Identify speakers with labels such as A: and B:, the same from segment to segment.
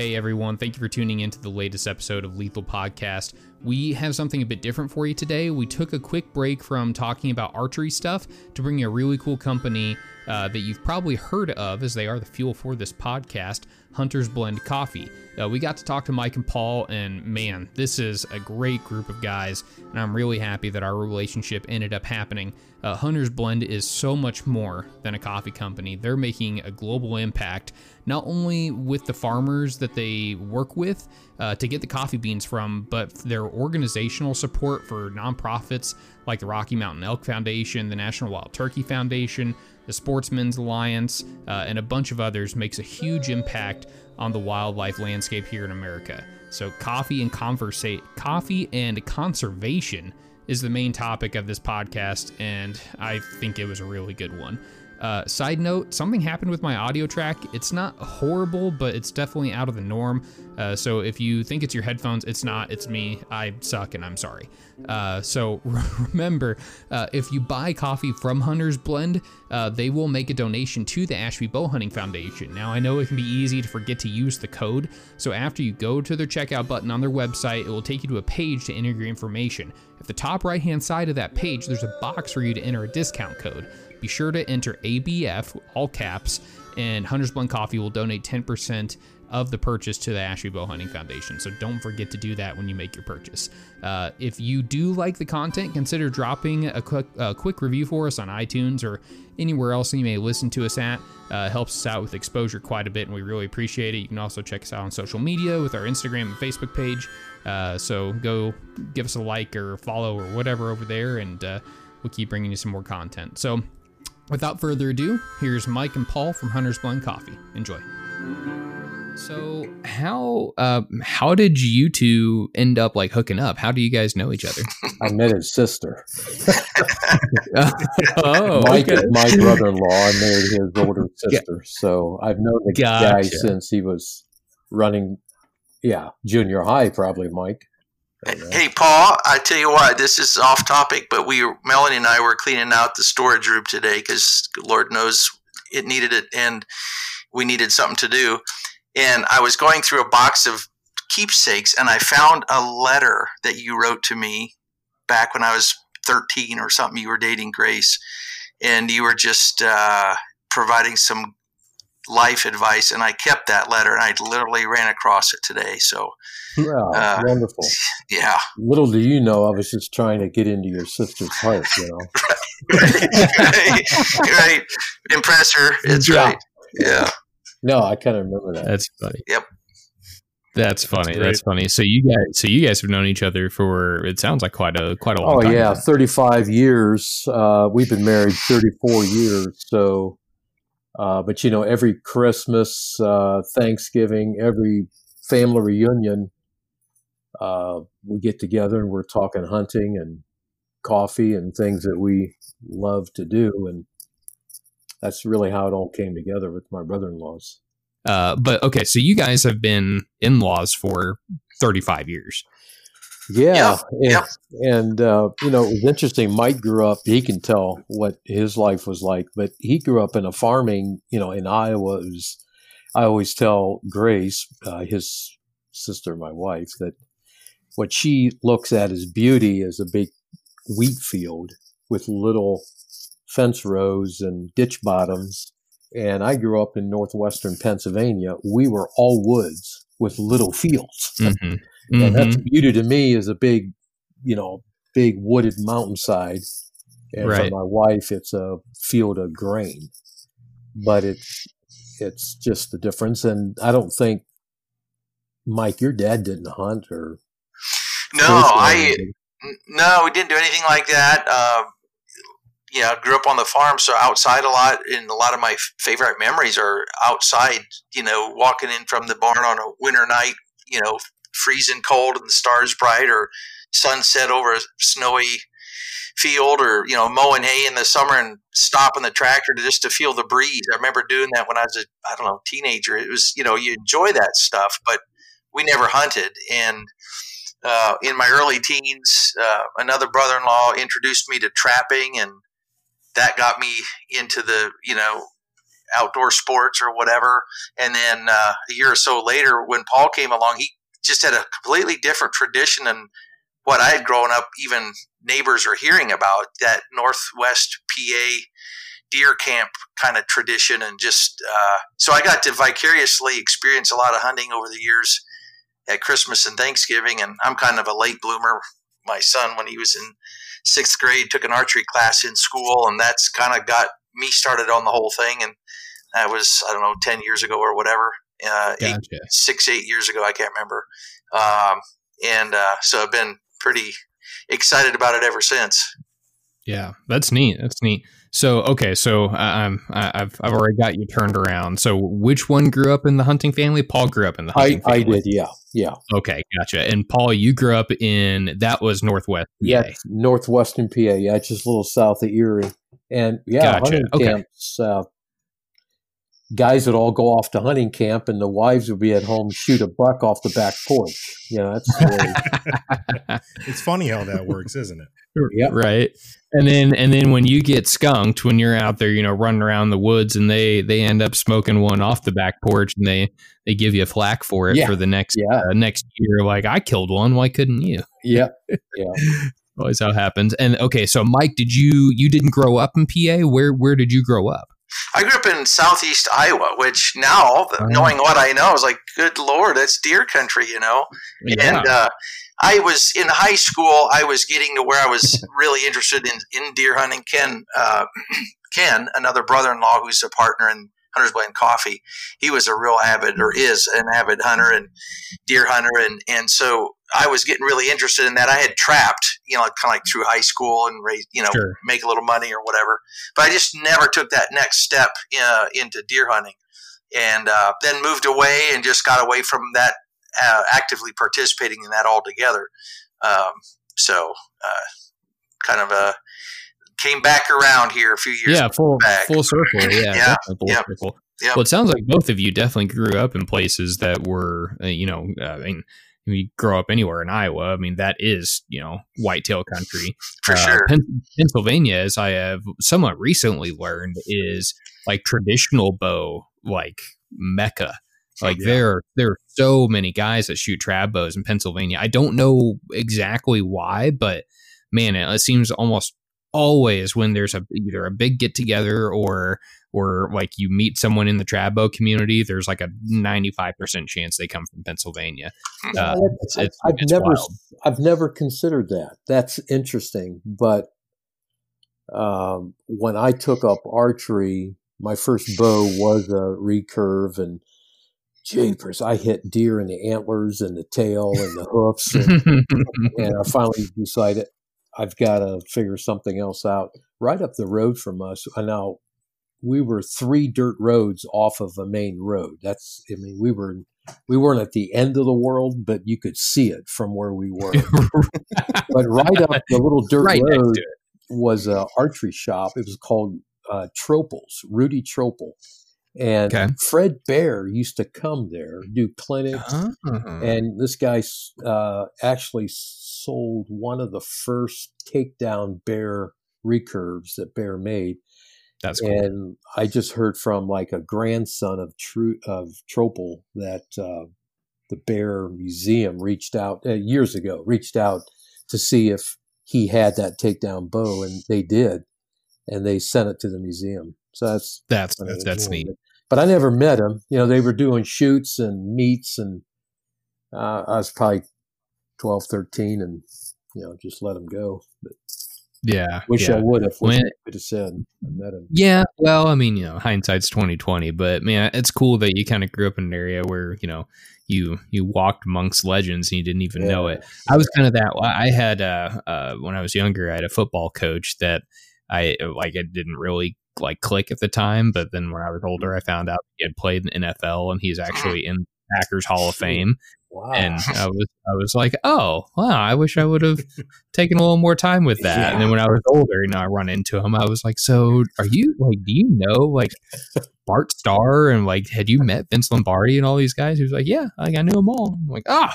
A: Hey everyone, thank you for tuning in to the latest episode of Lethal Podcast. We have something a bit different for you today. We took a quick break from talking about archery stuff to bring you a really cool company uh, that you've probably heard of, as they are the fuel for this podcast, Hunter's Blend Coffee. Uh, we got to talk to Mike and Paul, and man, this is a great group of guys, and I'm really happy that our relationship ended up happening. Uh, Hunter's Blend is so much more than a coffee company. They're making a global impact, not only with the farmers that they work with uh, to get the coffee beans from, but their organizational support for nonprofits like the Rocky Mountain Elk Foundation, the National Wild Turkey Foundation, the Sportsmen's Alliance, uh, and a bunch of others makes a huge impact on the wildlife landscape here in America. So coffee and conversate coffee and conservation is the main topic of this podcast, and I think it was a really good one. Uh, side note, something happened with my audio track. It's not horrible, but it's definitely out of the norm. Uh, so if you think it's your headphones, it's not. It's me. I suck and I'm sorry. Uh, so remember, uh, if you buy coffee from Hunter's Blend, uh, they will make a donation to the Ashby Bow Hunting Foundation. Now, I know it can be easy to forget to use the code. So after you go to their checkout button on their website, it will take you to a page to enter your information. At the top right hand side of that page, there's a box for you to enter a discount code be sure to enter ABF, all caps, and Hunter's Blend Coffee will donate 10% of the purchase to the Ashby Bow Hunting Foundation. So don't forget to do that when you make your purchase. Uh, if you do like the content, consider dropping a quick, a quick review for us on iTunes or anywhere else you may listen to us at. Uh, helps us out with exposure quite a bit, and we really appreciate it. You can also check us out on social media with our Instagram and Facebook page. Uh, so go give us a like or follow or whatever over there, and uh, we'll keep bringing you some more content. So Without further ado, here's Mike and Paul from Hunter's Blend Coffee. Enjoy. So how uh, how did you two end up like hooking up? How do you guys know each other?
B: I met his sister.
A: oh,
B: Mike
A: okay.
B: is my brother-in-law. I married his older sister, so I've known the guy since he was running. Yeah, junior high, probably, Mike.
C: Hey, Paul, I tell you what, this is off topic, but we, Melanie and I were cleaning out the storage room today because Lord knows it needed it and we needed something to do. And I was going through a box of keepsakes and I found a letter that you wrote to me back when I was 13 or something. You were dating Grace and you were just uh, providing some life advice. And I kept that letter and I literally ran across it today. So,
B: Wow,
C: Uh,
B: wonderful.
C: yeah.
B: Little do you know, I was just trying to get into your sister's heart. You know,
C: right, right. Impress her. It's
B: Yeah.
C: right. Yeah.
B: No, I kind of remember that.
A: That's funny.
C: Yep.
A: That's funny.
D: great.
A: That's, funny. So you guys, so you guys have known each other for it sounds like quite a quite a long time.
B: Oh
A: time.
B: yeah, thirty-five years. Uh, we've been married thirty-four years. So, uh, but you know, every Christmas, uh, Thanksgiving, every family reunion, uh, we get together and we're talking hunting and coffee and things that we love to do, and that's really how it all came together with my brother-in-laws.
A: Uh, but okay, so you guys have been in laws for thirty five years.
B: Yeah,
C: Yeah,
B: and,
C: yeah.
B: and uh, you know it was interesting. Mike grew up; he can tell what his life was like, but he grew up in a farming, you know, in Iowa. It was, I always tell Grace, uh, his sister, my wife, that what she looks at as beauty is a big wheat field with little fence rows and ditch bottoms. And I grew up in northwestern Pennsylvania. We were all woods with little fields.
A: Mm-hmm.
B: And that's beauty to me is a big, you know, big wooded mountainside. And
A: Right.
B: for my wife, it's a field of grain. But it's it's just the difference. And I don't think Mike, your dad didn't hunt or
C: No, I no, we didn't do anything like that. Uh, yeah, I grew up on the farm, so outside a lot, and a lot of my favorite memories are outside. You know, walking in from the barn on a winter night. You know, freezing cold and the stars bright, or sunset over a snowy field, or you know, mowing hay in the summer and stopping the tractor to just to feel the breeze. I remember doing that when I was a I don't know teenager. It was you know you enjoy that stuff, but we never hunted and uh, in my early teens, uh, another brother-in-law introduced me to trapping, and that got me into the you know outdoor sports or whatever. And then uh, a year or so later, when Paul came along, he just had a completely different tradition than what I had grown up, even neighbors are hearing about that Northwest PA deer camp kind of tradition. And just uh, so I got to vicariously experience a lot of hunting over the years at Christmas and Thanksgiving. And I'm kind of a late bloomer. My son, when he was in sixth grade, took an archery class in school, and that's kind of got me started on the whole thing. And that was, I don't know, 10 years ago or whatever. Uh,
A: Gotcha.
C: eight, six, eight years ago. I can't remember. Um, and uh, so I've been pretty excited about it ever since.
A: Yeah, that's neat. That's neat. So okay, so I- I'm I- I've I've already got you turned around. So which one grew up in the hunting family? Paul grew up in the hunting
B: I
A: family.
B: I did, yeah, yeah,
A: Okay, gotcha. And Paul, you grew up in that was Northwest. PA.
B: yeah. Northwestern PA, yeah, it's just a little south of Erie, and yeah,
A: Gotcha,
B: hunting
A: okay.
B: camps. Uh, guys would all go off to hunting camp, and the wives would be at home shoot a buck off the back porch. You know, that's the way.
D: It's funny how that works, isn't it?
B: Yep.
A: Right. And then and then when you get skunked when you're out there, you know, running around the woods and they they end up smoking one off the back porch and they they give you a flack for it
B: Yeah.
A: for the next
B: yeah,
A: uh, next year like I killed one, why couldn't you?
B: yeah.
A: Yeah always how it happens. And okay, so Mike, did you you didn't grow up in PA? Where where did you grow up?
C: I grew up in southeast Iowa, which now, knowing what I know, is like, good lord, that's deer country, you know. And uh, I was in high school. I was getting to where I was really interested in, in deer hunting. Ken, uh, Ken, another brother-in-law who's a partner in Hunters Blend Coffee, he was a real avid or is an avid hunter and deer hunter, and and so I was getting really interested in that. I had trapped, you know, kind of like through high school and raise, you know,
A: Sure.
C: make a little money or whatever. But I just never took that next step uh, into deer hunting, and uh, then moved away and just got away from that uh, actively participating in that altogether. Um, so, uh, kind of a came back around here a few years.
A: yeah, full
C: back.
A: full circle. Yeah,
C: Yeah,
A: full
C: yep,
A: circle.
C: yep.
A: Well, it sounds like both of you definitely grew up in places that were, uh, you know, uh, I mean, you grow up anywhere in Iowa. I mean, that is, you know, whitetail country.
C: for
A: Uh,
C: sure.
A: Pen- Pennsylvania, as I have somewhat recently learned, is like traditional bow, like mecca. Like
D: Yeah.
A: there, there are so many guys that shoot trad bows in Pennsylvania. I don't know exactly why, but man, it, it seems almost always when there's a either a big get together or or like you meet someone in the trad bow community, there's like a 95% chance they come from Pennsylvania. Uh, it's, it's,
B: I've
A: it's
B: never,
A: wild.
B: I've never considered that. That's interesting. But um, when I took up archery, my first bow was a recurve, and jeepers, I hit deer in the antlers and the tail and the hoofs, and, and I finally decided I've got to figure something else out. Right up the road from us, I now we were three dirt roads off of a main road. That's, I mean, we were we weren't at the end of the world, but you could see it from where we were. but right up the little dirt
A: right
B: road was a archery shop. It was called uh, Tropels, Rudy Tropel, and
A: Okay.
B: Fred Bear used to come there do clinics.
A: Ah.
B: And this guy uh, actually sold one of the first takedown bear recurves that Bear made.
A: That's cool.
B: And I just heard from like a grandson of Tru- of Tropel that uh, the Bear Museum reached out uh, years ago, reached out to see if he had that takedown bow, and they did, and they sent it to the museum. So that's
A: That's that's, that's neat.
B: But I never met him. You know, they were doing shoots and meets, and uh, I was probably 12, 13, and you know, just let him go. But
A: Yeah.
B: wish
A: yeah.
B: I would have. Wish
A: When-
B: I could have said I met him.
A: Yeah, well, I mean, you know, hindsight's twenty twenty, but man, it's cool that you kind of grew up in an area where you know you you walked amongst legends and you didn't even know it. I was kind of that. I had uh, uh, when I was younger, I had a football coach that I like. It didn't really like click at the time, but then when I was older, I found out he had played in the NFL and he's actually in Packers Hall of Fame.
B: Wow.
A: And I was I was like, oh wow, I wish I would have taken a little more time with that. And then when I was older, you know, I run into him, I was like, so are you like, do you know like Bart Starr and like had you met Vince Lombardi and all these guys? He was like, yeah, like I knew them all. I'm like, ah,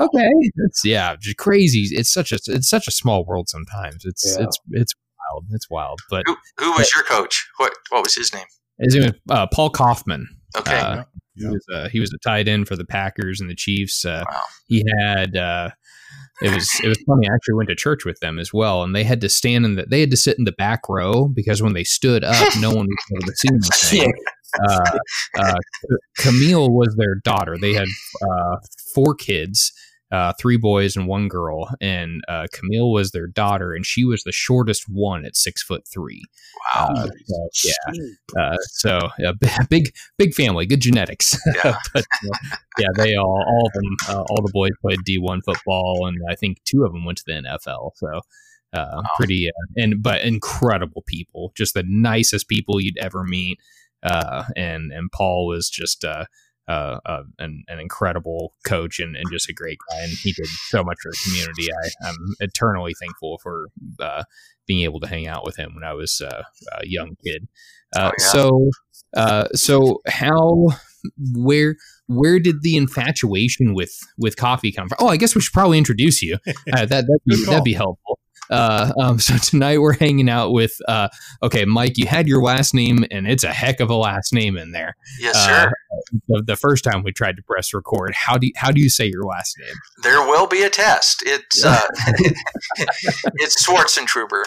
A: okay, it's yeah, just crazy. It's such a it's such a small world sometimes. It's
B: Yeah.
A: it's it's wild. It's wild, but
C: Who, who was your coach? What what was his name?
A: His name was uh, Paul Coffman.
C: Okay.
A: Uh,
D: Yeah.
A: He was uh, he was a tight end for the Packers and the Chiefs. Uh,
C: Wow.
A: He had uh, it was it was funny. I actually went to church with them as well, and they had to stand in the they had to sit in the back row because when they stood up, no one was able to see anything. Uh, uh, Camille was their daughter. They had uh, four kids, uh, three boys and one girl, and uh, Camille was their daughter, and she was the shortest one at six foot three.
C: wow.
A: Uh, so, yeah, uh, so a b- big, big family, good genetics.
C: Yeah.
A: but uh, yeah, they all, all of them, uh, all the boys played D one football, and I think two of them went to the NFL. So uh, pretty, uh, and but incredible people, just the nicest people you'd ever meet. Uh, and and Paul was just uh, uh, an, an incredible coach and, and just a great guy, and he did so much for the community. I, I'm eternally thankful for uh, being able to hang out with him when I was uh, a young kid. Uh,
C: Oh, yeah.
A: So, uh, so how, where, where did the infatuation with with coffee come from? Oh, I guess we should probably introduce you. That that'd be, that'd be helpful. Uh, um, so tonight we're hanging out with. Uh, okay, Mike, you had your last name, and it's a heck of a last name in there.
C: yes,
A: uh,
C: sir.
A: The, the first time we tried to press record, how do you, how do you say your last name?
C: There will be a test. It's uh, it's Schwarzentruber.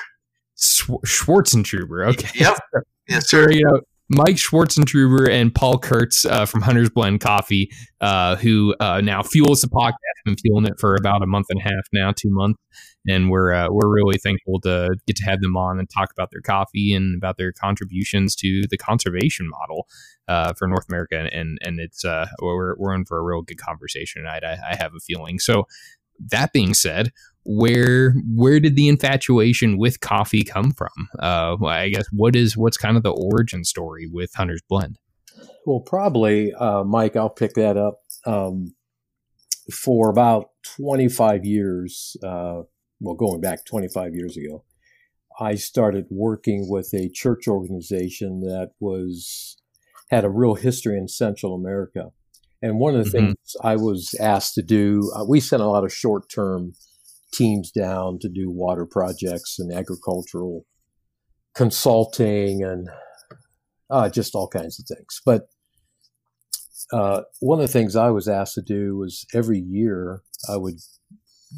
A: Schw- Schwarzentruber. Okay.
C: Yep. Yes,
A: So
C: sir.
A: you know, Mike Schwarzentruber and Paul Kurtz uh, from Hunter's Blend Coffee, uh, who uh, now fuels the podcast. Been fueling it for about a month and a half now, two months, and we're uh, we're really thankful to get to have them on and talk about their coffee and about their contributions to the conservation model uh, for North America. And and it's uh, we're we're in for a real good conversation tonight. I, I have a feeling. So that being said, where where did the infatuation with coffee come from? Uh, I guess what is what's kind of the origin story with Hunter's Blend?
B: Well, probably, uh, Mike, I'll pick that up. Um, for about 25 years, uh, well, going back 25 years ago, I started working with a church organization that was had a real history in Central America. And one of the
A: Mhm.
B: things I was asked to do, uh, we sent a lot of short term teams down to do water projects and agricultural consulting and uh, just all kinds of things. But uh, one of the things I was asked to do was every year I would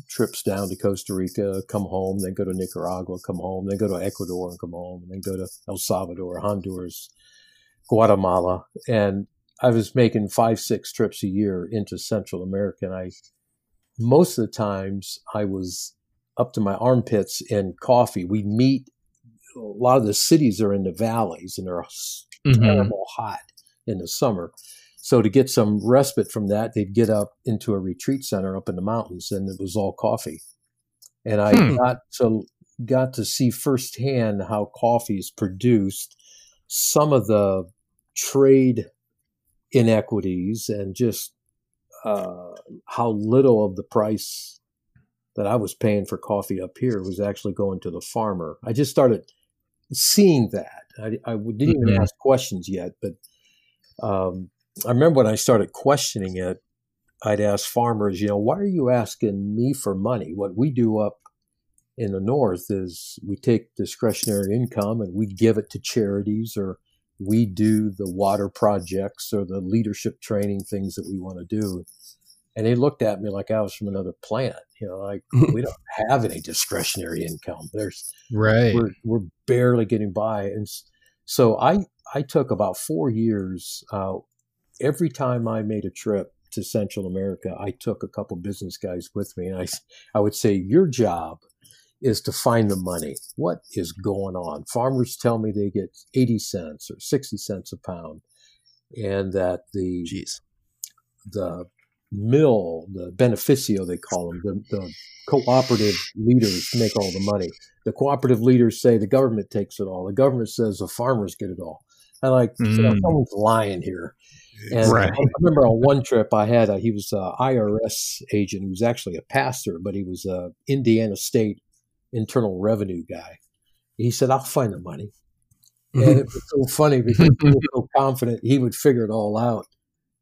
B: trips down to Costa Rica, come home, then go to Nicaragua, come home, then go to Ecuador and come home, and then go to El Salvador, Honduras, Guatemala, and I was making five, six trips a year into Central America, and I most of the times I was up to my armpits in coffee. We meet. A lot of the cities are in the valleys, and they're
A: Mhm.
B: terrible hot in the summer. So to get some respite from that, they'd get up into a retreat center up in the mountains, and it was all coffee. And I
A: Hmm.
B: got to got to see firsthand how coffee is produced, some of the trade inequities, and just uh, how little of the price that I was paying for coffee up here was actually going to the farmer. I just started seeing that. I, I didn't even
A: Mhm.
B: ask questions yet, but um, I remember when I started questioning it, I'd ask farmers, you know, why are you asking me for money? What we do up in the north is we take discretionary income and we give it to charities or we do the water projects or the leadership training things that we want to do. And he looked at me like I was from another planet. You know, like we don't have any discretionary income. There's
A: Right.
B: we're we're barely getting by, and so I I took about four years. Uh, every time I made a trip to Central America, I took a couple business guys with me, and I I would say your job is to find the money. What is going on? Farmers tell me they get eighty cents or sixty cents a pound, and that the
E: Jeez.
B: the mill, the beneficio they call them, the, the cooperative leaders make all the money. The cooperative leaders say the government takes it all. The government says the farmers get it all. I like you know,
A: Mm.
B: someone's lying here. And
A: Right.
B: I remember on one trip I had, a, he was an IRS agent. He was actually a pastor, but he was a Indiana State Internal Revenue guy. He said, "I'll find the money." And it was so funny because he was so confident he would figure it all out.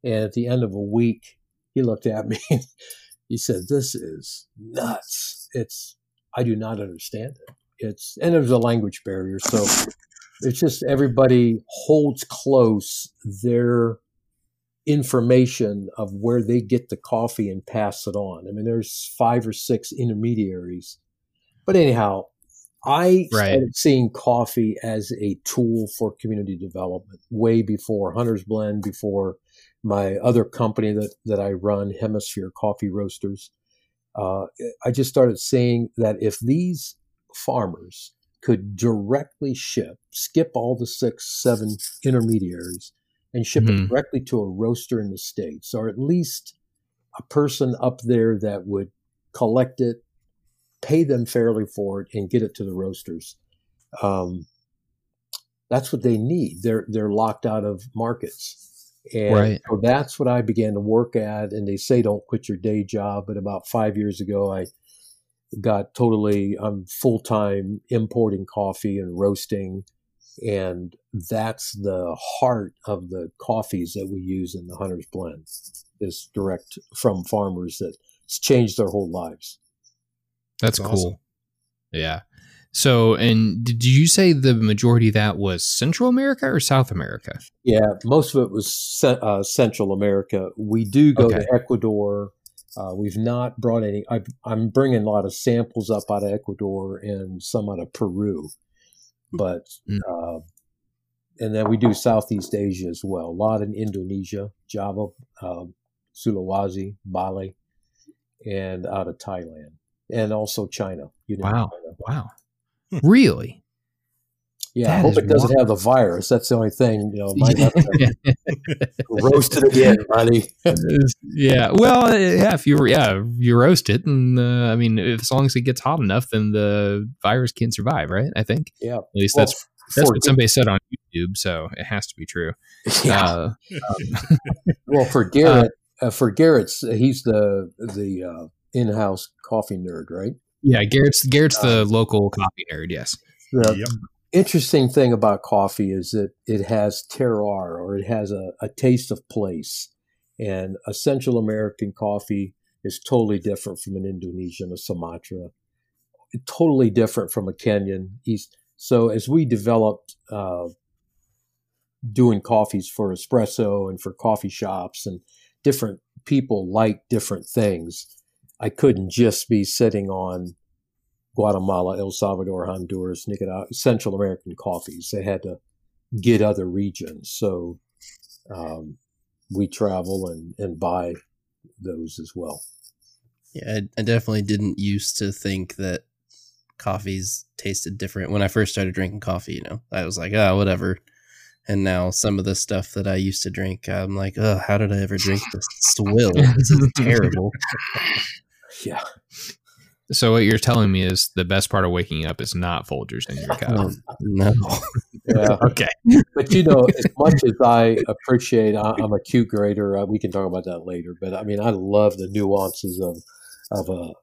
B: And at the end of a week, he looked at me. he said, "This is nuts. It's I do not understand it. It's and there's a language barrier. So it's just everybody holds close their information of where they get the coffee and pass it on. I mean, there's five or six intermediaries. But anyhow, I
A: Right.
B: started seeing coffee as a tool for community development way before Hunter's Blend, before my other company that, that I run, Hemisphere Coffee Roasters. Uh, I just started seeing that if these farmers could directly ship, skip all the six, seven intermediaries, and ship
A: Mhm.
B: it directly to a roaster in the States, or at least a person up there that would collect it, pay them fairly for it, and get it to the roasters. Um, that's what they need. They're they're locked out of markets, and
A: Right.
B: so that's what I began to work at. And they say don't quit your day job, but about five years ago, I got totally I'm full time importing coffee and roasting, and that's the heart of the coffees that we use in the Hunter's Blend is direct from farmers that it's changed their whole lives.
A: That's
D: That's
A: cool.
D: awesome.
A: Yeah. So, and did you say the majority of that was Central America or South America?
B: Yeah, most of it was uh, Central America. We do go
A: Okay.
B: to Ecuador. Uh, we've not brought any. I, I'm bringing a lot of samples up out of Ecuador and some out of Peru, but
A: Mm.
B: uh, and then we do Southeast Asia as well. A lot in Indonesia, Java, um, Sulawesi, Bali, and out of Thailand, and also China. You know,
A: Wow.
B: China.
A: Wow. Really?
B: Yeah, I hope it doesn't
A: wild.
B: have the virus. That's the only thing. You know, might have to roast it again, buddy.
A: yeah. Well, yeah. If you yeah you roast it, and uh, I mean, if, as long as it gets hot enough, then the virus can survive, right? I think.
B: Yeah.
A: At least
B: Well,
A: that's that's what somebody said on YouTube, so it has to be true.
B: yeah.
A: Uh,
B: Well, for Garrett, uh, for Garrett's, he's the the uh, in-house coffee nerd, right?
A: yeah. Garrett's Garrett's the local coffee nerd. Yes.
B: The
D: Yep.
B: interesting thing about coffee is that it has terroir, or it has a, a taste of place. And a Central American coffee is totally different from an Indonesian, a Sumatra, totally different from a Kenyan. East. So as we developed uh, doing coffees for espresso and for coffee shops and different people like different things, I couldn't just be sitting on Guatemala, El Salvador, Honduras, Nicaragua, Central American coffees. They had to get other regions. So um, we travel and, and buy those as well.
E: Yeah, I, I definitely didn't used to think that coffees tasted different when I first started drinking coffee. You know, I was like, oh, whatever. And now some of the stuff that I used to drink, I'm like, oh, how did I ever drink this swill? This is terrible.
B: Yeah.
A: So what you're telling me is the best part of waking up is not Folgers in your cup.
E: Um, no,
B: Yeah.
A: okay.
B: but you know, as much as I appreciate, I, I'm a Q grader. Uh, we can talk about that later. But I mean, I love the nuances of of a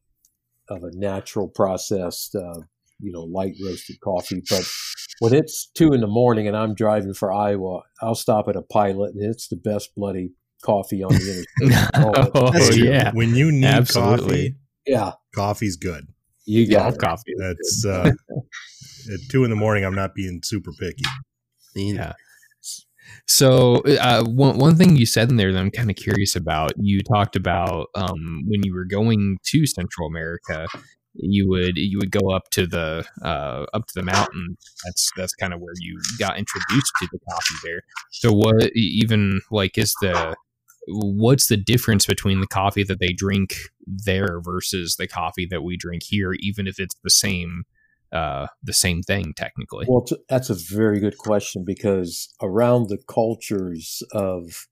B: of a natural processed, uh, you know, light roasted coffee. But when it's two in the morning and I'm driving for Iowa, I'll stop at a Pilot, and it's the best bloody coffee on the interstate.
A: oh
E: That's true.
A: yeah.
D: When you need
A: Absolutely.
D: coffee,
B: yeah,
D: coffee's good.
B: you
A: Yeah,
B: got it.
A: coffee.
D: That's uh, at two in the morning. I'm not being super picky.
A: Yeah. So uh, one one thing you said in there that I'm kind of curious about. You talked about um, when you were going to Central America, you would you would go up to the uh, up to the mountain. That's that's kind of where you got introduced to the coffee there. So what even like is the what's the difference between the coffee that they drink there versus the coffee that we drink here, even if it's the same uh, the same thing technically?
B: Well, t- that's a very good question because around the cultures of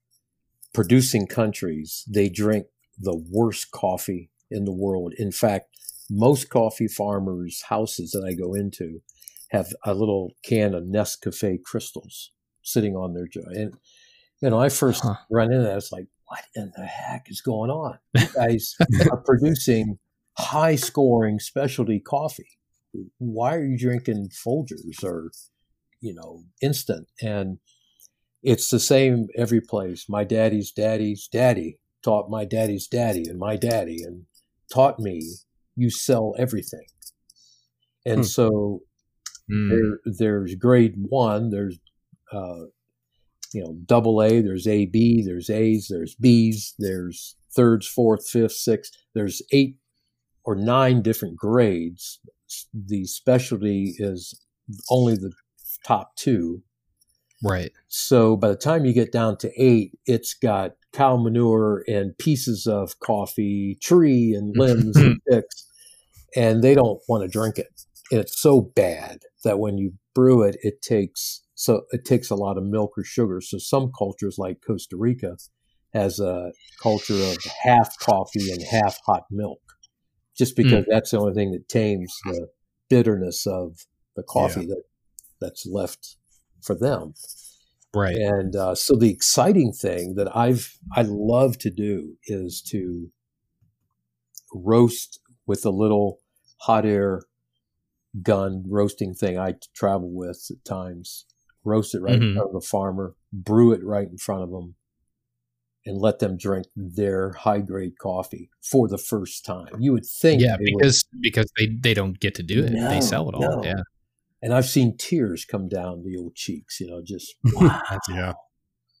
B: producing countries, they drink the worst coffee in the world. In fact, most coffee farmers' houses that I go into have a little can of Nescafe crystals sitting on their. And, you know, I first
A: Huh.
B: run into that. It's like, what in the heck is going on? You guys are producing high scoring specialty coffee why are you drinking Folgers or you know instant and it's the same every place my daddy's daddy's daddy taught my daddy's daddy and my daddy and taught me you sell everything and
E: Hmm.
B: so
A: Mm.
B: There, there's grade one. There's uh, you know double A. There's A B. There's A's. There's B's. There's thirds, fourth, fifth, sixth. There's eight or nine different grades. The specialty is only the top two.
A: Right.
B: So by the time you get down to eight, it's got cow manure and pieces of coffee, tree and limbs and sticks, and they don't want to drink it. And it's so bad that when you brew it, it takes so it takes a lot of milk or sugar. So some cultures, like Costa Rica, has a culture of half coffee and half hot milk, just because that's the only thing that tames the bitterness of the coffee that that's left for them.
A: Right.
B: And uh, so the exciting thing that I've I love to do is to roast with a little hot air gun roasting thing I travel with at times. Roast it right
A: Mhm.
B: in front of the farmer, brew it right in front of them, and let them drink their high grade coffee for the first time. You would think,
A: Yeah,
B: they would-
A: because because they they don't get to do it.
B: No,
A: they sell it all.
B: no.
A: Yeah.
B: and I've seen tears come down the old cheeks. You know, just wow.
D: Yeah.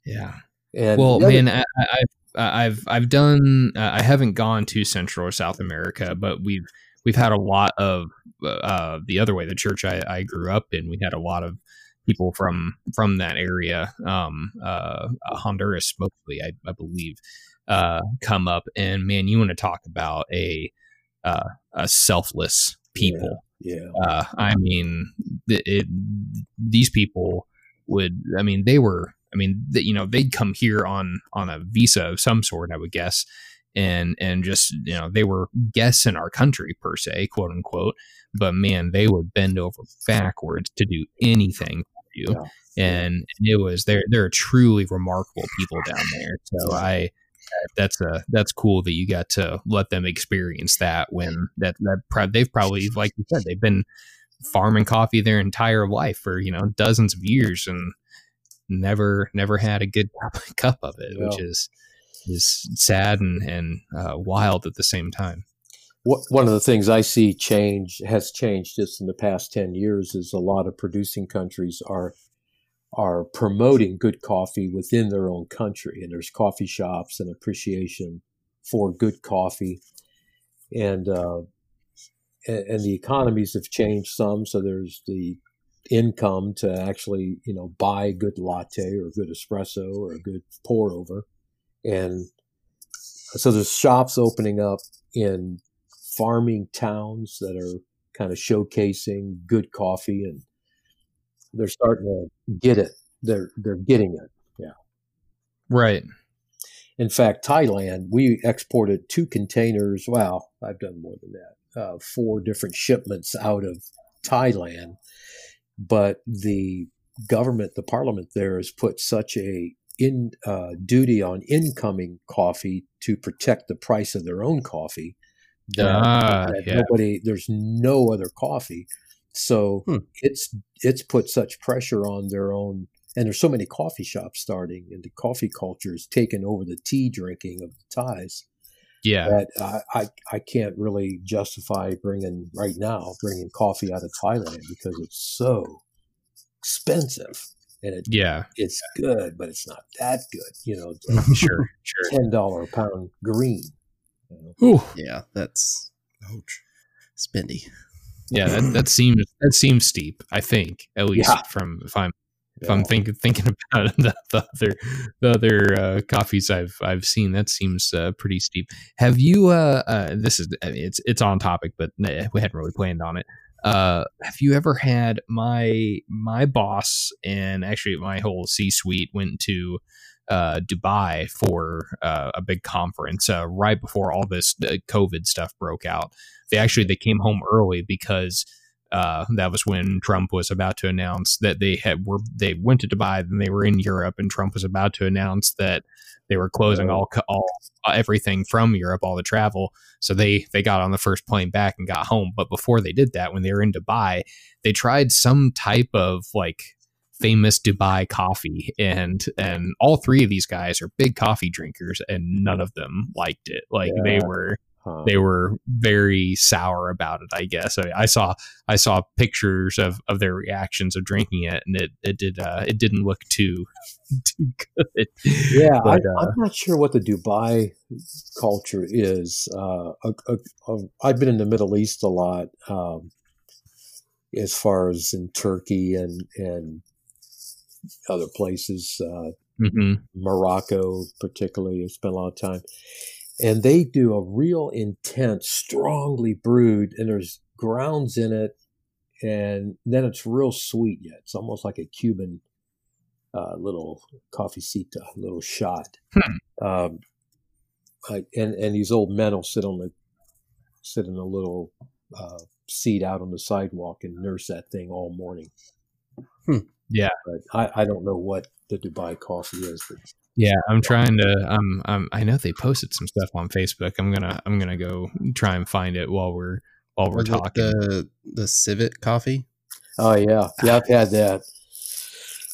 A: Yeah.
B: And
A: well, man, I, I, I've I've done. Uh, I haven't gone to Central or South America, but we've we've had a lot of uh, the other way. The church I, I grew up in, we had a lot of people from from that area, um, uh, Honduras mostly, I, I believe, uh, come up. And man, you want to talk about a uh, a selfless people.
B: yeah,
A: Uh, I mean, it, it, these people would. I mean, they were. I mean, th you know, they'd come here on on a visa of some sort. I would guess, and and just you know, they were guests in our country per se, quote unquote. But man, they would bend over backwards to do anything you,
B: Yeah.
A: and it was they're they're truly remarkable people down there. So I. That's a that's cool that you got to let them experience that when that that pro- they've probably like you said they've been farming coffee their entire life for you know dozens of years and never never had a good cup of it, which is is sad and and uh, wild at the same time.
B: One of the things I see change has changed just in the past 10 years is a lot of producing countries are are promoting good coffee within their own country and there's coffee shops and appreciation for good coffee. And uh, and, and the economies have changed some so there's the income to actually you know buy a good latte or a good espresso or a good pour over. And so there's shops opening up in farming towns that are kind of showcasing good coffee and they're starting to get it they're they're getting it Yeah.
A: Right.
B: in fact thailand we exported two containers wow i've done more than that uh, four different shipments out of thailand but the government the parliament there has put such a in uh, duty on incoming coffee to protect the price of their own coffee that,
A: Ah, yeah.
B: nobody there's no other coffee so
E: Hmm.
B: it's it's put such pressure on their own and there's so many coffee shops starting and the coffee culture is taking over the tea drinking of the thais
A: Yeah.
B: that I, I i can't really justify bringing right now bringing coffee out of thailand because it's so expensive and it,
A: Yeah.
B: it's good but it's not that good you know
A: Sure. Sure.
B: ten dollar a pound green?
A: Ooh.
E: Yeah, that's
D: Ouch.
E: spendy.
A: Yeah. That, that seems that seems steep. I think at least
B: Yeah.
A: from if I'm if
B: Yeah.
A: I'm thinking thinking about the, the other the other uh, coffees I've I've seen, that seems uh, pretty steep. Have you? Uh, uh, this is I mean, it's it's on topic, but nah, we hadn't really planned on it. Uh, have you ever had my my boss and actually my whole C suite went to uh, Dubai for uh, a big conference uh, right before all this uh, COVID stuff broke out. They actually they came home early because uh, that was when Trump was about to announce that they had were they went to Dubai and they were in Europe and Trump was about to announce that they were closing all all everything from Europe, all the travel. So they they got on the first plane back and got home. But before they did that, when they were in Dubai, they tried some type of like famous Dubai coffee and and all three of these guys are big coffee drinkers and none of them liked it. Like they were
B: Huh.
A: they were very sour about it. I guess I, I saw I saw pictures of, of their reactions of drinking it, and it it did uh, it didn't look too too good.
B: Yeah,
A: But,
B: I,
A: uh,
B: I'm not sure what the Dubai culture is. Uh, a, a, a, I've been in the Middle East a lot, um, as far as in Turkey and and other places, uh,
A: hmm
B: Morocco particularly. I've spent a lot of time, and they do a real intense, strongly brewed, and there's grounds in it, and then it's real sweet. Yet it's almost like a Cuban uh, little coffeecita, little shot.
A: Hmm.
B: Um, I, and and these old men will sit on the sit in a little uh, seat out on the sidewalk and nurse that thing all morning.
E: Hmm.
A: Yeah.
B: but I, I don't know what the Dubai coffee is, but
A: Yeah, I'm trying to. Um, um, I know they posted some stuff on Facebook. I'm gonna I'm gonna go try and find it while we're while we're
E: Was
A: talking.
E: the the civet coffee.
B: Oh yeah, yeah, I've had that.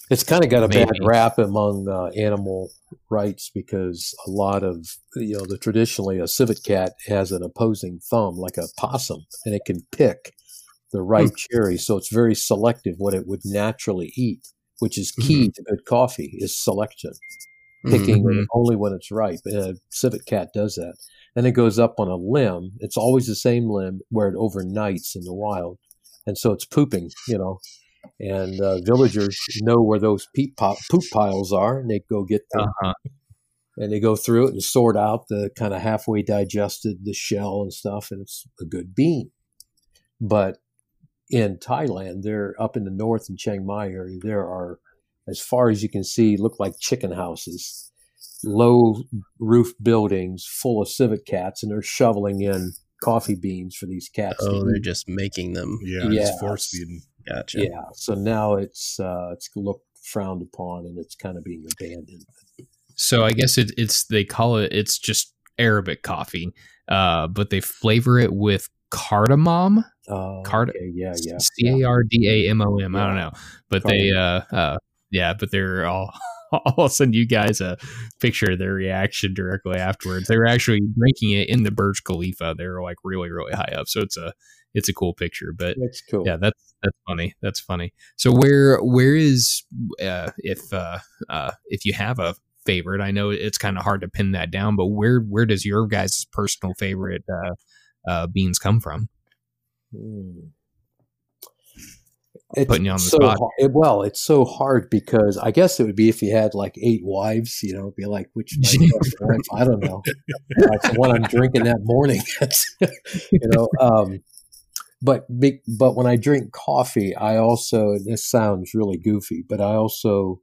B: It's kind of got a bad rap among uh, animal rights because a lot of you know the traditionally a civet cat has an opposing thumb like a possum, and it can pick the ripe cherry, so it's very selective what it would naturally eat, which is key to good coffee is selection, picking
A: Mhm.
B: only when it's ripe. And a civet cat does that. Then it goes up on a limb. It's always the same limb where it overnights in the wild, and so it's pooping, you know. And uh, villagers know where those peep pop, poop piles are, and they go get them,
A: Uh-huh.
B: and they go through it and sort out the kind of halfway digested the shell and stuff, and it's a good bean. But in Thailand, they're up in the north in Chiang Mai area. There are, as far as you can see, look like chicken houses, low roof buildings full of civet cats, and they're shoveling in coffee beans for these cats. to
E: Oh, they're
B: eat.
E: just making them.
D: Yeah,
B: Yeah.
D: it's force feeding.
E: Gotcha.
B: yeah. So now it's uh, it's looked frowned upon, and it's kind of being abandoned.
A: So I guess it, it's they call it it's just Arabic coffee, uh, but they flavor it with cardamom,
B: Uh,
A: Card-
B: okay, yeah, yeah.
A: C A R D A M O M. I don't know, but they uh, uh, yeah, but they're all. I'll send you guys a picture of their reaction directly afterwards. They were actually drinking it in the Burj Khalifa. They were like really, really high up, so it's a it's a cool picture. But
B: That's cool.
A: yeah, that's that's funny. That's funny. So where where is uh, if uh, uh, if you have a favorite? I know it's kind of hard to pin that down, but where where does your guys' personal favorite uh, uh, beans come from?
B: Hmm. It's
A: Putting you on the
B: so
A: spot.
B: har- it- well, it's so hard because I guess it would be if you had like eight wives, you know, it'd be like which my best wife? I don't know. That's the one I'm drinking that morning. you know, um, but but when I drink coffee, I also this sounds really goofy, but I also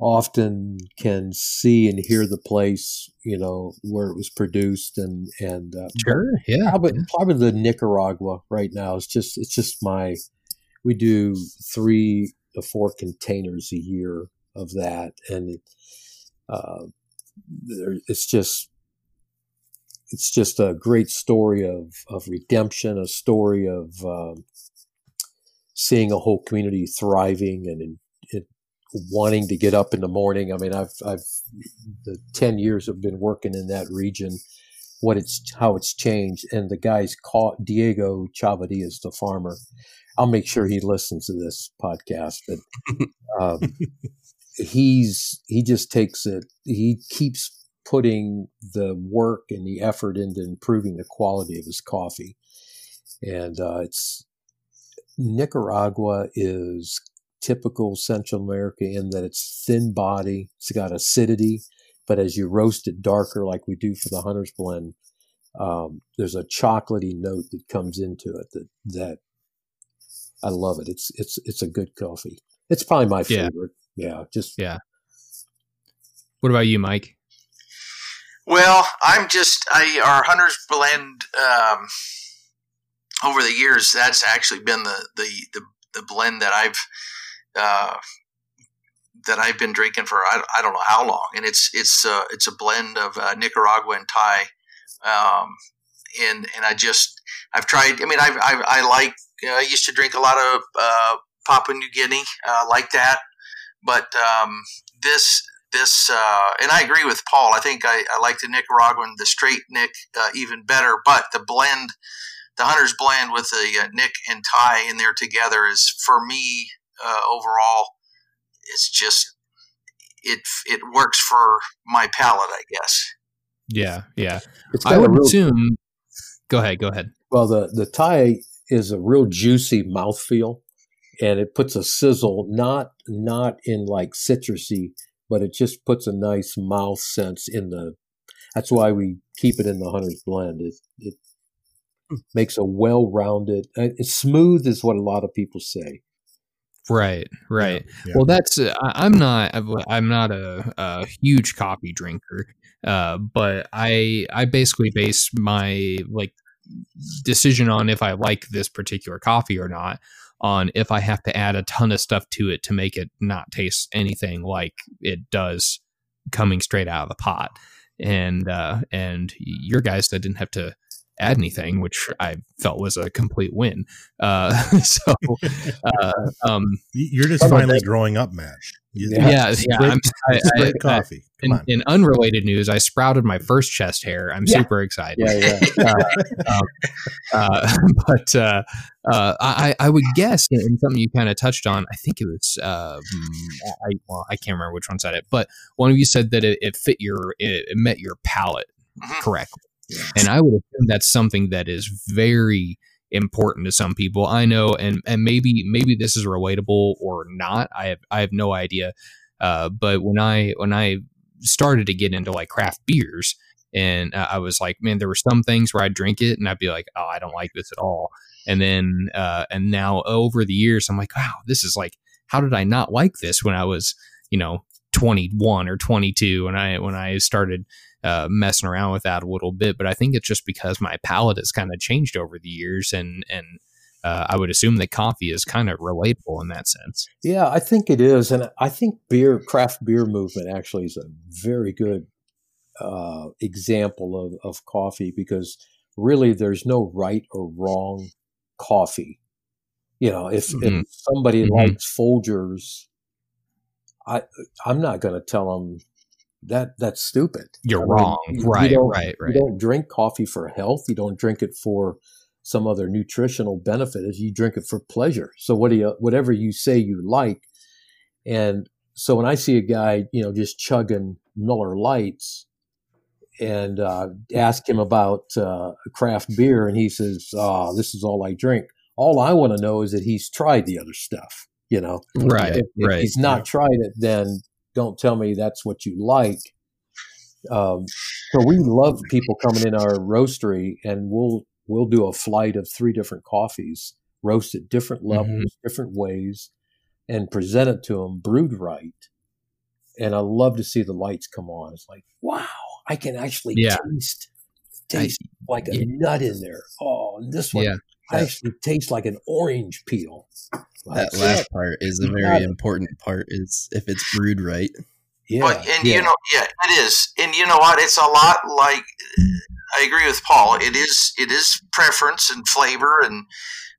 B: often can see and hear the place, you know, where it was produced and and uh,
A: Sure, yeah,
B: probably probably the Nicaragua right now. It's just it's just my we do three to four containers a year of that, and uh, there, it's just it's just a great story of of redemption, a story of um, seeing a whole community thriving and wanting to get up in the morning. I mean, I've I've the ten years I've been working in that region what it's how it's changed. And the guy's caught Diego Chavadi is the farmer. I'll make sure he listens to this podcast, but um, he's he just takes it. He keeps putting the work and the effort into improving the quality of his coffee, and uh, it's Nicaragua is typical Central America in that it's thin body, it's got acidity, but as you roast it darker, like we do for the Hunter's Blend, um, there's a chocolatey note that comes into it that that I love it. It's it's it's a good coffee. It's probably my
A: Yeah.
B: favorite. Yeah, just
A: Yeah. What about you, Mike?
C: Well, I'm just I our hunters blend um, over the years. That's actually been the the the, the blend that I've uh, that I've been drinking for I, I don't know how long, and it's it's uh, it's a blend of uh, Nicaragua and Thai, um, and and I just I've tried. I mean, I I, I like know, I used to drink a lot of uh, Papua New Guinea, uh, like that, but um, this this, uh, and I agree with Paul. I think I, I like the Nicaraguan, the straight Nick, uh, even better. But the blend, the Hunter's blend with the uh, Nick and Thai in there together is for me uh, overall. It's just it it works for my palate, I guess.
A: Yeah, yeah.
B: It's
A: I would
B: real,
A: assume. Go ahead. Go ahead.
B: well, the the Thai is a real juicy mouthfeel, and it puts a sizzle, not not in like citrusy, but it just puts a nice mouth sense in the. That's why we keep it in the hunter's blend. It it makes a well rounded. It's smooth, is what a lot of people say.
A: Right. Right.
D: Yeah.
A: Well, that's uh, I'm not I'm not a, a huge coffee drinker, uh, but I I basically base my like decision on if I like this particular coffee or not on if I have to add a ton of stuff to it to make it not taste anything like it does coming straight out of the pot. And uh, and your guys that didn't have to add anything, which I felt was a complete win. Uh, so uh, um,
D: You're just finally
B: God.
D: growing up, Matt. You-
B: Yeah.
A: yeah, yeah.
D: Split-
A: I'm, I, I,
D: split
A: I,
D: coffee.
A: In, in unrelated news, I sprouted my first chest hair. I'm
B: Yeah.
A: super excited.
B: Yeah, yeah.
A: Uh, but uh, uh, I, I would guess, and something you kind of touched on, I think it was, uh, I, well, I can't remember which one said it, but one of you said that it, it fit your, it, it met your palate
C: Mhm.
A: correctly. And I would assume that's something that is very important to some people. I know, and and maybe maybe this is relatable or not. I have I have no idea. Uh, but when I when I started to get into like craft beers, and uh, I was like, man, there were some things where I'd drink it and I'd be like, oh, I don't like this at all. And then uh, and now over the years, I'm like, wow, this is like, how did I not like this when I was, you know, 21 or 22 when I when I started uh, messing around with that a little bit. But I think it's just because my palate has kind of changed over the years, and and uh, I would assume that coffee is kind of relatable in that sense.
B: Yeah, I think it is, and I think beer, craft beer movement actually is a very good uh, example of, of coffee because really there's no right or wrong coffee. You know, if,
A: Mhm.
B: if somebody
A: Mhm.
B: likes Folgers, I I'm not going to tell them that that's stupid.
A: You're
B: I mean,
A: wrong.
B: you-
A: Right,
B: you don't-
A: right, right.
B: You don't drink coffee for health. You don't drink it for some other nutritional benefit. Is you drink it for pleasure. So what do you, whatever you say you like, and so when I see a guy, you know, just chugging Miller Lites, and uh, ask him about uh, craft beer, and he says, "Oh, this is all I drink." All I want to know is that he's tried the other stuff. You know,
A: Right,
B: if, if
A: right.
B: he's not tried it, then don't tell me that's what you like. Um, so we love people coming in our roastery, and we'll we'll do a flight of three different coffees, roast at different
A: Mm-hmm.
B: levels, different ways, and present it to them brewed right. And I love to see the lights come on. It's like, wow, I can actually
A: Yeah.
B: taste
A: I-
B: taste like a
A: yeah.
B: nut in there. Oh, and this one
A: Yeah.
B: Actually tastes like an orange peel. Like,
E: That last part is a
B: You got
E: very
B: it.
E: important part. Is if it's brewed right.
B: yeah,
C: But and
B: yeah.
C: you know, yeah, it is. And you know what? It's a lot like I agree with Paul. It is it is preference and flavor and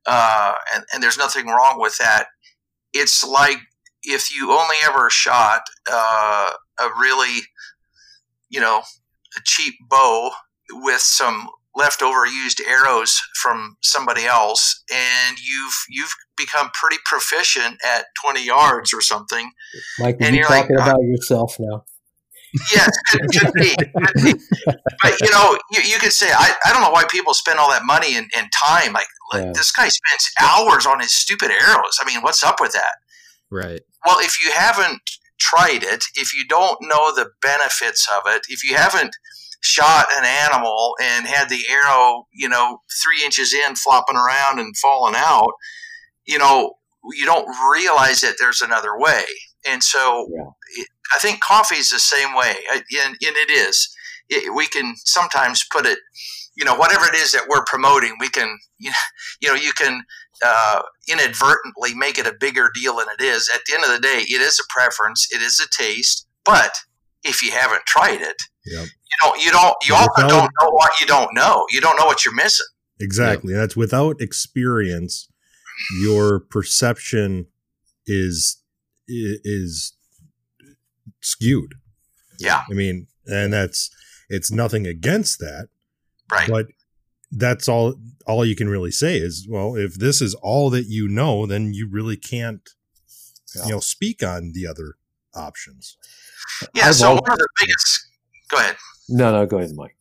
C: uh and, and there's nothing wrong with that. It's like if you only ever shot uh, a really, you know, a cheap bow with some leftover used arrows from somebody else and you've you've become pretty proficient at 20 yards or something
B: Mike,
C: and
B: you
C: you're like,
B: talking
C: uh,
B: about yourself now?
C: Yes, could, could be. Could be. But you know, you, you could say I, I don't know why people spend all that money and, and time. Like, like
B: Yeah.
C: this guy spends hours on his stupid arrows. I mean, what's up with that?
A: Right.
C: Well, if you haven't tried it, if you don't know the benefits of it, if you haven't shot an animal and had the arrow, you know, three inches in, flopping around and falling out, you know, you don't realize that there's another way. And so
B: Yeah.
C: it, I think coffee is the same way. And, and it is. It, we can sometimes put it, you know, whatever it is that we're promoting, we can, you know, you, know, you can uh, inadvertently make it a bigger deal than it is. At the end of the day, it is a preference, it is a taste. But if you haven't tried it,
D: Yep.
C: You don't, you don't, you
D: Yeah,
C: also don't know what you don't know. You don't know what you're missing.
D: Exactly. That's without experience, your perception is is skewed.
C: Yeah.
D: I mean, and that's it's nothing against that,
C: Right.
D: but that's all all you can really say is well if this is all that you know then you really can't
B: Yeah.
D: you know speak on the other options
C: Yeah.
B: I've
C: So
B: al-
C: one of the biggest. Go ahead.
B: No, no, go ahead, Mike.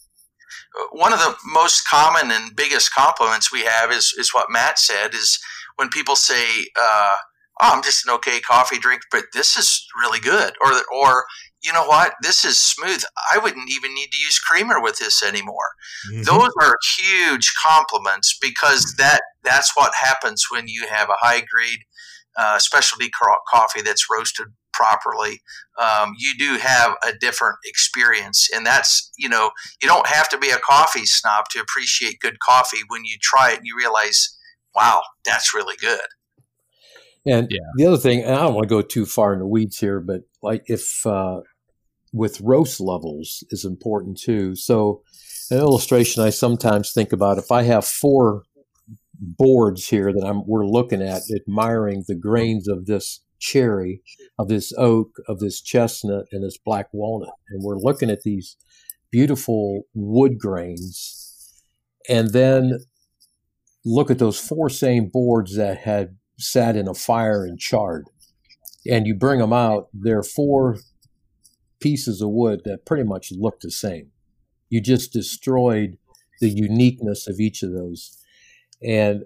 C: one of the most common and biggest compliments we have is is what Matt said is when people say, uh, "Oh, I'm just an okay coffee drink, but this is really good," or or you know what, this is smooth. I wouldn't even need to use creamer with this anymore.
D: Mhm.
C: Those are huge compliments because that that's what happens when you have a high grade uh, specialty co- coffee that's roasted properly. Um, you do have a different experience, and that's you know you don't have to be a coffee snob to appreciate good coffee when you try it and you realize, wow, that's really good.
B: And
A: Yeah.
B: the other thing, and I don't want to go too far in the weeds here, but like if uh, with roast levels is important too. So, an illustration I sometimes think about if I have four boards here that I'm we're looking at, admiring the grains of this cherry, of this oak, of this chestnut, and this black walnut, and we're looking at these beautiful wood grains, and then look at those four same boards that had sat in a fire and charred. And you bring them out, they're four pieces of wood that pretty much look the same. You just destroyed the uniqueness of each of those. And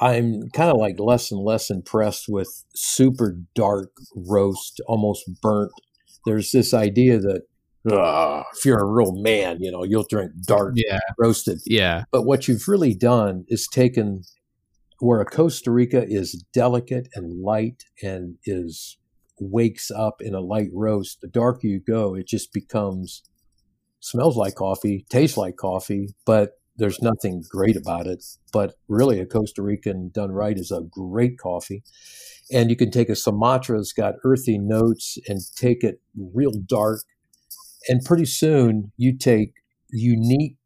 B: I'm kind of like less and less impressed with super dark roast, almost burnt. There's this idea that "Ah, if you're a real man, you know, you'll drink dark
A: Yeah.
B: roasted.
A: Yeah.
B: But what you've really done is taken where a Costa Rica is delicate and light and is wakes up in a light roast. The darker you go, it just becomes smells like coffee, tastes like coffee, but there's nothing great about it. But really, a Costa Rican done right is a great coffee. And you can take a Sumatra that's got earthy notes and take it real dark. And pretty soon, you take unique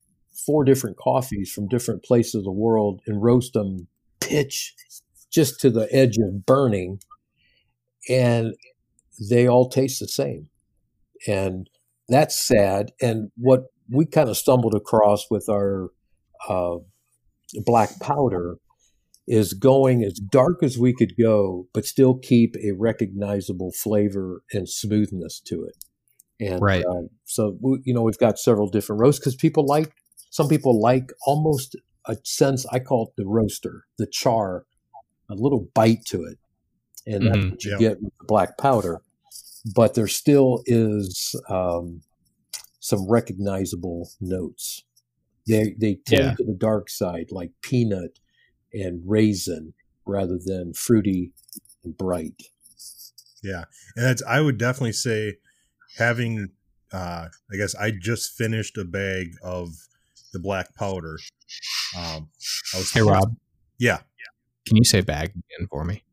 B: four different coffees from different places of the world and roast them pitch just to the edge of burning and they all taste the same and that's sad and what we kind of stumbled across with our uh, black powder is going as dark as we could go but still keep a recognizable flavor and smoothness to it and
A: Right.
B: uh, so we, you know we've got several different roasts because people like some people like almost a sense I call it the roaster, the char, a little bite to it, and that's
A: Mhm.
B: what you
D: Yeah.
B: get with the black powder. But there still is um, some recognizable notes. They they tend
A: Yeah.
B: to the dark side, like peanut and raisin, rather than fruity and bright.
D: yeah and that's i would definitely say having uh i guess i just finished a bag of the black powder um i was
A: Hey, Rob,
D: yeah
A: can you say bag again for me?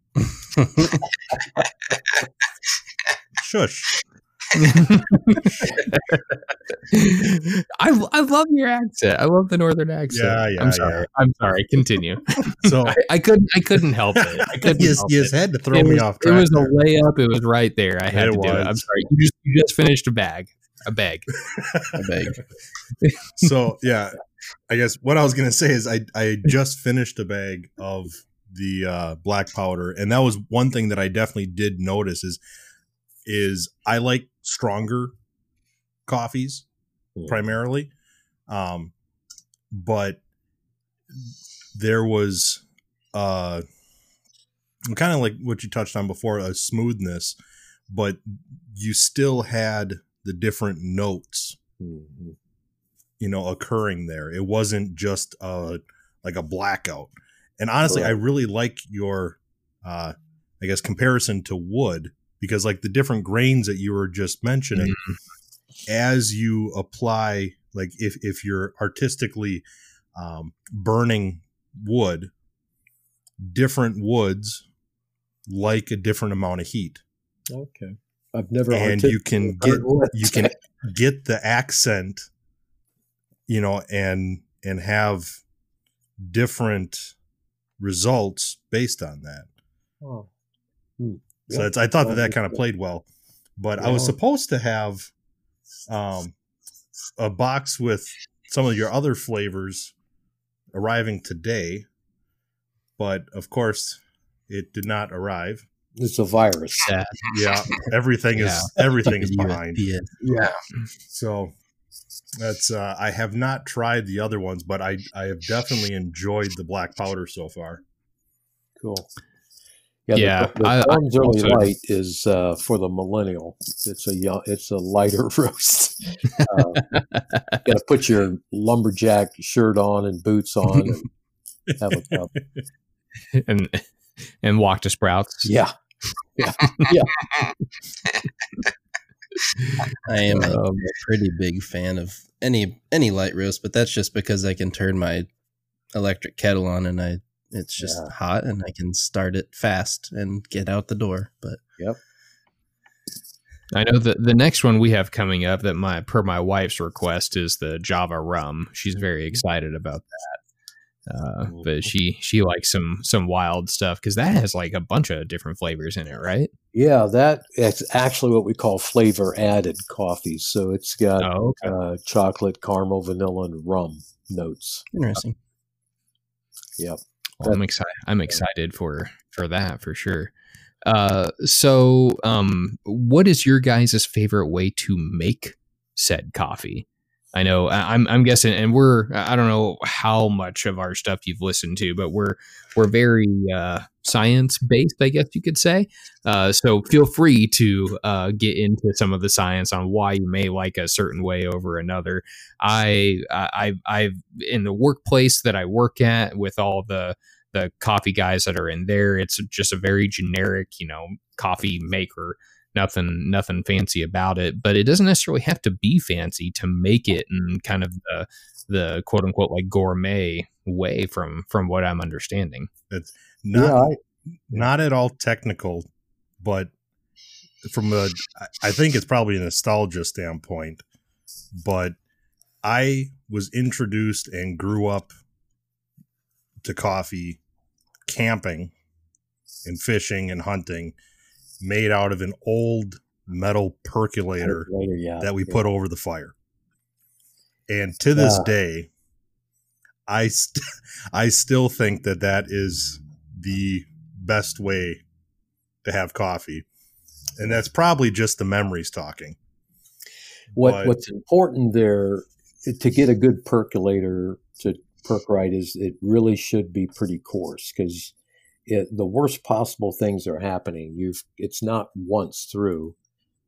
D: shush
A: I, I love your accent. I love the northern accent.
D: Yeah, yeah,
A: I'm sorry. I'm sorry. Continue.
D: so
A: I, I couldn't. I couldn't help it. I couldn't.
D: you you
A: it.
D: just had to throw
A: it
D: me
A: was,
D: off
A: It
D: track
A: was a layup. It was right there. I had
D: It
A: to do it. I'm sorry. You just you just finished a bag. A bag.
E: I beg.
D: so yeah i guess what i was gonna say is i i just finished a bag of the uh black powder and that was one thing that i definitely did notice is is i like stronger coffees
B: Hmm.
D: primarily um but there was uh kind of like what you touched on before a smoothness but you still had the different notes
B: Mhm.
D: you know occurring there it wasn't just uh like a blackout and honestly i really like your uh i guess comparison to wood because like the different grains that you were just mentioning as you apply like if if you're artistically um burning wood different woods like a different amount of heat.
B: Okay, I've never
D: and you can get you can get the accent you know and and have different results based on that.
B: Oh.
D: So it's, i thought that that kind of played well but i was supposed to have um, a box with some of your other flavors arriving today, but of course, it did not arrive.
B: It's a virus.
E: Sad.
D: Yeah, everything is everything is behind.
C: Yeah.
D: So that's uh, I have not tried the other ones, but I I have definitely enjoyed the black powder so far.
B: Cool.
A: Yeah,
B: the, the
A: I- I
B: Farms Early
A: also-
B: Light is uh, for the millennial. It's a young, it's a lighter roast. Uh, Got to put your lumberjack shirt on and boots on and have a cup.
A: and and walk to Sprouts.
B: Yeah, yeah, yeah.
E: I am a
B: Um,
E: pretty big fan of any any light roast, but that's just because I can turn my electric kettle on and I it's just
B: Yeah.
E: hot and I can start it fast and get out the door. But yep.
A: I know that the next one we have coming up that my per my wife's request is the Java rum. She's very excited about that. Uh, but she she likes some some wild stuff because that has like a bunch of different flavors in it, right?
B: yeah. That it's actually what we call flavor added coffee. So it's got
A: Oh, okay.
B: uh, chocolate, caramel, vanilla, and rum notes.
E: interesting.
B: Yep.
A: Well, I'm excited. I'm excited for for that for sure. Uh, so, um, what is your guys' favorite way to make said coffee? I know I'm I'm guessing, and we're I don't know how much of our stuff you've listened to, but we're we're very uh, science based, I guess you could say. Uh, so feel free to uh, get into some of the science on why you may like a certain way over another. I I I've in the workplace that I work at with all the the coffee guys that are in there. It's just a very generic, you know, coffee maker. Nothing, nothing fancy about it. But it doesn't necessarily have to be fancy to make it in kind of the the quote unquote like gourmet way from from what I'm understanding.
D: it's Not
B: yeah, I,
D: not at all technical, but from a i think it's probably a nostalgia standpoint. But I was introduced and grew up to coffee camping and fishing and hunting made out of an old metal percolator
B: later, yeah.
D: that we
B: yeah.
D: put over the fire. And to this
B: Yeah.
D: day, I st- I still think that that is the best way to have coffee, and that's probably just the memories talking.
B: What
D: But-
B: what's important there eh, to get a good percolator to perk right is it really should be pretty coarse because the worst possible things are happening. You've it's not once through,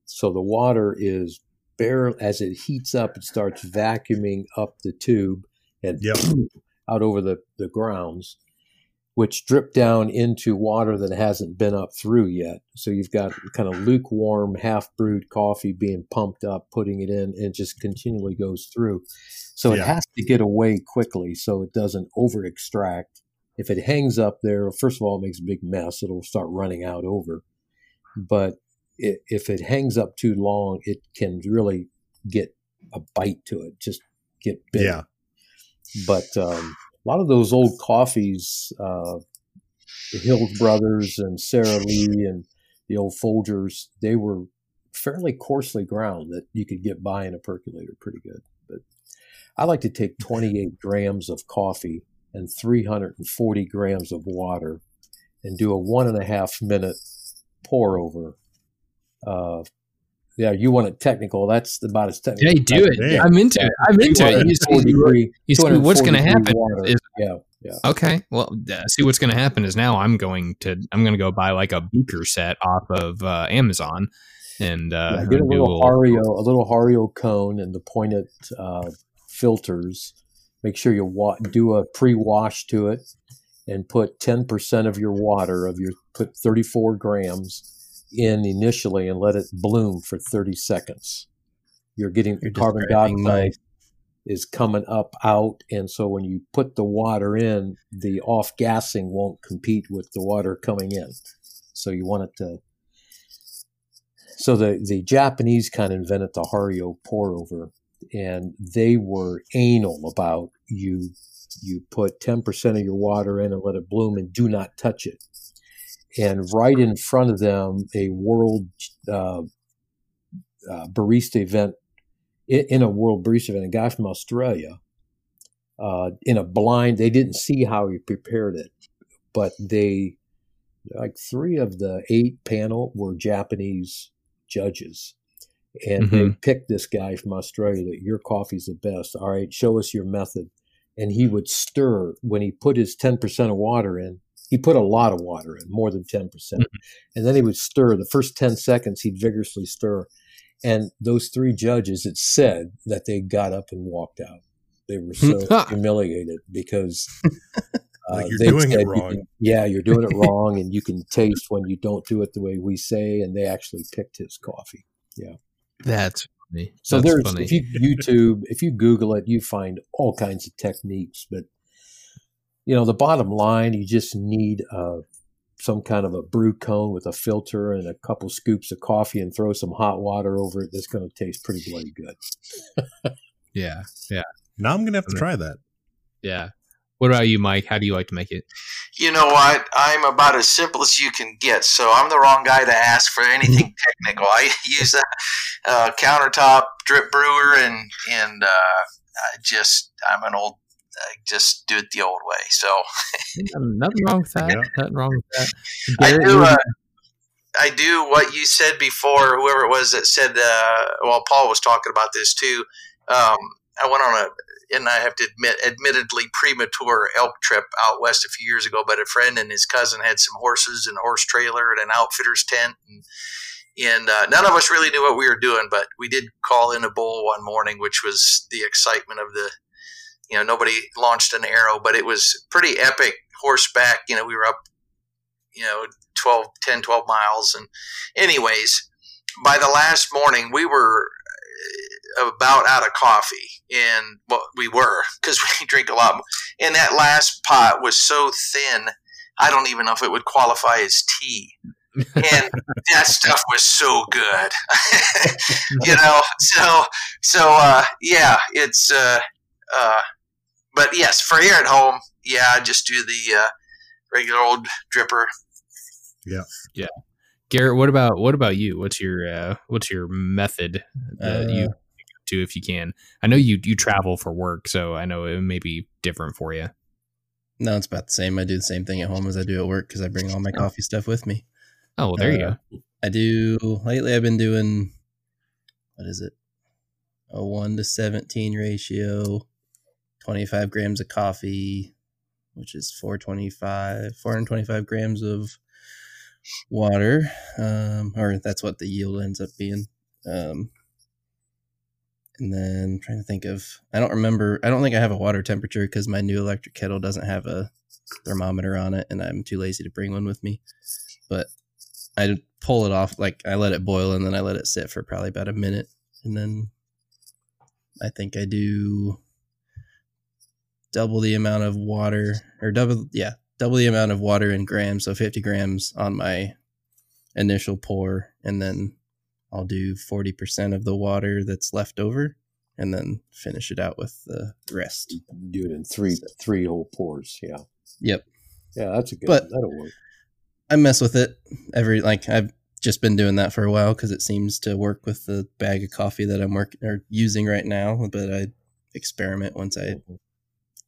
B: so the water is bare as it heats up. It starts vacuuming up the tube and
D: Yep.
B: out over the the grounds, which drip down into water that hasn't been up through yet. So you've got kind of lukewarm, half brewed coffee being pumped up, putting it in, and it just continually goes through. So it has to get away quickly so it doesn't over extract. If it hangs up there, first of all, it makes a big mess. It'll start running out over. But i if it hangs up too long, it can really get a bite to it, just get bitter
D: Yeah,
B: but um, a lot of those old coffees, uh, the Hills Brothers and Sara Lee and the old Folgers, they were fairly coarsely ground that you could get by in a percolator pretty good. But I like to take 28 grams of coffee and 340 grams of water and do a one and a half minute pour over. Uh, yeah, you want it technical. That's about as technical.
A: Hey, do it.
D: Damn.
A: I'm into it. I'm into it. You see,
B: degree-
A: you see what's going to happen
B: water.
A: is
B: yeah, yeah.
A: Okay. Well, uh, see what's going to happen is now I'm going to I'm going to go buy like a beaker set off of uh, Amazon and uh,
B: Yeah, get a little Hario, a little Hario cone, and the pointed uh, filters. Make sure you wa- do a pre-wash to it, and put ten percent of your water of your put thirty-four grams in initially, and let it bloom for thirty seconds. You're getting
E: You're
B: carbon dioxide is coming up out, and so when you put the water in, the off gassing won't compete with the water coming in. So you want it to so the, the Japanese kind of invented the Hario pour over, and they were anal about you. You put ten percent of your water in and let it bloom, and do not touch it. And right in front of them, a world uh, uh, barista event in, in a World Barista event, a guy from Australia, uh, in a blind. They didn't see how he prepared it, but they like three of the eight panel were Japanese judges. And they
A: Mhm.
B: picked this guy from Australia that your coffee's the best. All right, show us your method. And he would stir when he put his 10% of water in. He put a lot of water in, more than 10%. percent And then he would stir. The first 10 seconds, he'd vigorously stir. And those three judges, it said that they got up and walked out. They were so humiliated because
D: Like,
B: uh,
D: you're
B: they
D: doing it
B: said you
D: wrong.
B: can- yeah, you're doing it wrong, and you can taste when you don't do it the way we say. And they actually picked his coffee.
A: That's funny.
B: So
A: That's
B: there's
A: funny.
B: if you YouTube, if you Google it, you find all kinds of techniques. But you know, the bottom line, you just need uh, some kind of a brew cone with a filter and a couple scoops of coffee, and throw some hot water over it. That's going to taste pretty bloody good.
A: Yeah, yeah,
D: Now I'm gonna have to try that.
A: yeah. What about you, Mike? How do you like to make it?
C: You know what? I'm about as simple as you can get, so I'm the wrong guy to ask for anything technical. I use a uh, countertop drip brewer, and and uh, I just I'm an old. I just do it the old way. So
A: Nothing wrong with that. Nothing wrong with that.
C: I do. Uh, I do what you said before. Whoever it was that said, uh, well, Paul was talking about this too. Um, I went on a, and I have to admit, admittedly premature elk trip out west a few years ago. But a friend and his cousin had some horses and a horse trailer and an outfitter's tent, and and uh, none of us really knew what we were doing. But we did call in a bull one morning, which was the excitement of the, you know, nobody launched an arrow, but it was pretty epic horseback. You know, we were up, you know, 12, 10, 12 miles. And, anyways, by the last morning, we were about out of coffee. And well, we were because we drink a lot. More. And that last pot was so thin, I don't even know if it would qualify as tea. and that stuff was so good, you know. So, so uh, yeah, it's. Uh, uh, but yes, for here at home, yeah, I just do the uh, regular old dripper.
A: Garrett, what about what about you? What's your uh, what's your method that
E: Uh,
A: you do if you can? I know you you travel for work, so I know it may be different for you.
E: No, it's about the same. I do the same thing at home as I do at work because I bring all my coffee stuff with me.
A: Oh, well, there you
E: Uh,
A: go.
E: I do lately. I've been doing what is it? A one to seventeen ratio, twenty five grams of coffee, which is four twenty five, four hundred twenty five grams of water, um, or that's what the yield ends up being. Um, and then I'm trying to think of, I don't remember. I don't think I have a water temperature because my new electric kettle doesn't have a thermometer on it, and I'm too lazy to bring one with me. But I pull it off, like I let it boil, and then I let it sit for probably about a minute, and then I think I do double the amount of water, or double, yeah, double the amount of water in grams, so 50 grams on my initial pour, and then I'll do 40% of the water that's left over, and then finish it out with the rest.
B: Do it in three three whole pours. Yeah,
E: Yep.
B: yeah, that's a good.
E: But-
B: that'll work.
E: I mess with it every like I've just been doing that for a while because it seems to work with the bag of coffee that I'm working or using right now. But I experiment once I mm-hmm.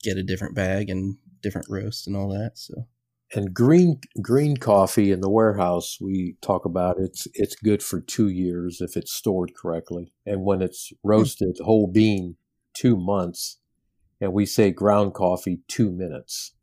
E: get a different bag and different roasts and all that. So
B: And green green coffee in the warehouse, we talk about it's it's good for two years if it's stored correctly, and when it's roasted whole bean, two months, and we say ground coffee two minutes.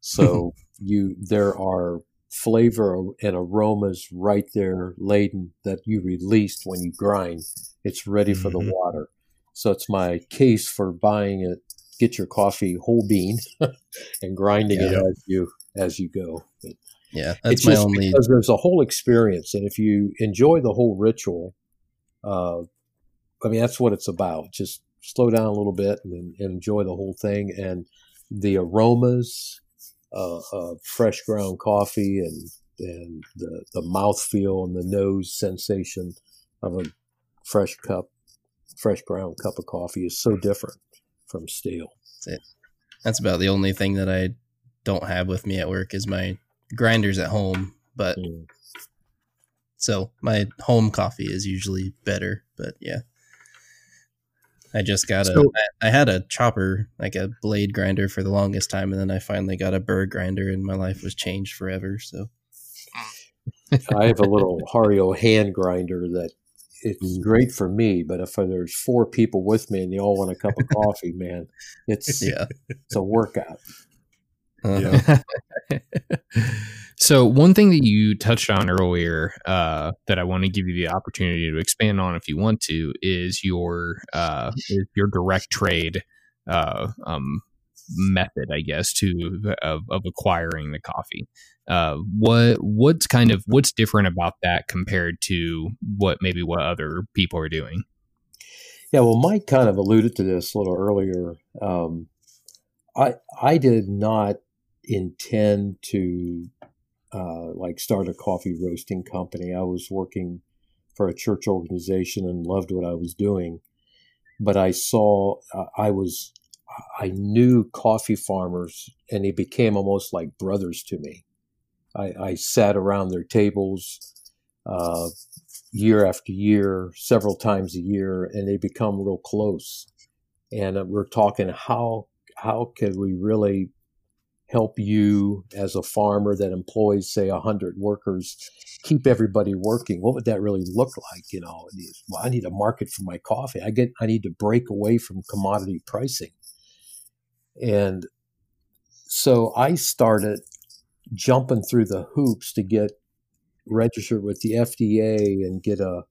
B: So you there are flavor and aromas right there laden that you released when you grind. It's ready for the
D: Mhm.
B: water. So it's my case for buying it. Get your coffee whole bean and grinding it as you as you go. But
E: yeah, that's
B: it's
E: my
B: just
E: only.
B: because there's a whole experience, and if you enjoy the whole ritual, uh, I mean that's what it's about. Just slow down a little bit and, and enjoy the whole thing, and the aromas uh, of fresh ground coffee and and the the mouth feel and the nose sensation of a fresh cup, fresh ground cup of coffee is so different from stale.
E: That's about the only thing that I don't have with me at work is my grinders at home. But
B: Mm.
E: so my home coffee is usually better. But yeah, I just got
A: So-
E: a. I I had a chopper, like a blade grinder, for the longest time, and then I finally got a burr grinder, and my life was changed forever. So
B: I have a little Hario hand grinder that it's great for me, but if there's four people with me and they all want a cup of coffee, man, it's
E: yeah,
B: it's a workout.
E: Uh-huh.
A: so one thing that you touched on earlier uh, that I want to give you the opportunity to expand on if you want to is your uh, is your direct trade uh, um, method, I guess, to of, of acquiring the coffee. Uh, what what's kind of what's different about that compared to what maybe what other people are doing?
B: Yeah, well, Mike kind of alluded to this a little earlier. Um, I I did not intend to uh, like start a coffee roasting company. I was working for a church organization and loved what I was doing, but I saw uh, I was I knew coffee farmers, and they became almost like brothers to me. I, I sat around their tables. Uh, year after year, several times a year, and they become real close. And uh, we're talking how how could we really help you as a farmer that employs say a hundred workers keep everybody working? What would that really look like? You know, well, I need a market for my coffee. I get I need to break away from commodity pricing, and so I started jumping through the hoops to get registered with the FDA and get a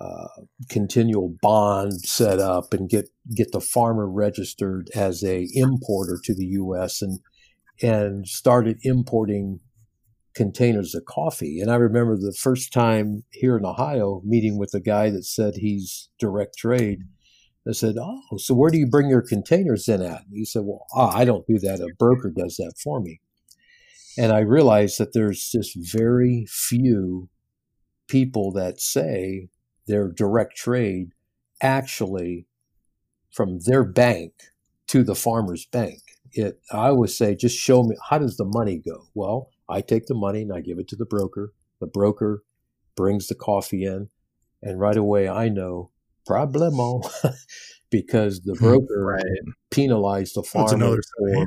B: uh, continual bond set up and get get the farmer registered as a importer to the U.S. and and started importing containers of coffee. And I remember the first time here in Ohio meeting with a guy that said he's direct trade. I said, "Oh, so where do you bring your containers in at?" And he said, "Well, I don't do that. A broker does that for me." And I realized that there's just very few people that say their direct trade actually from their bank to the farmer's bank. It I always say, just show me how does the money go? Well, I take the money and I give it to the broker. The broker brings the coffee in, and right away I know problemo because the broker
A: Right.
B: penalized the farmer
D: another
B: for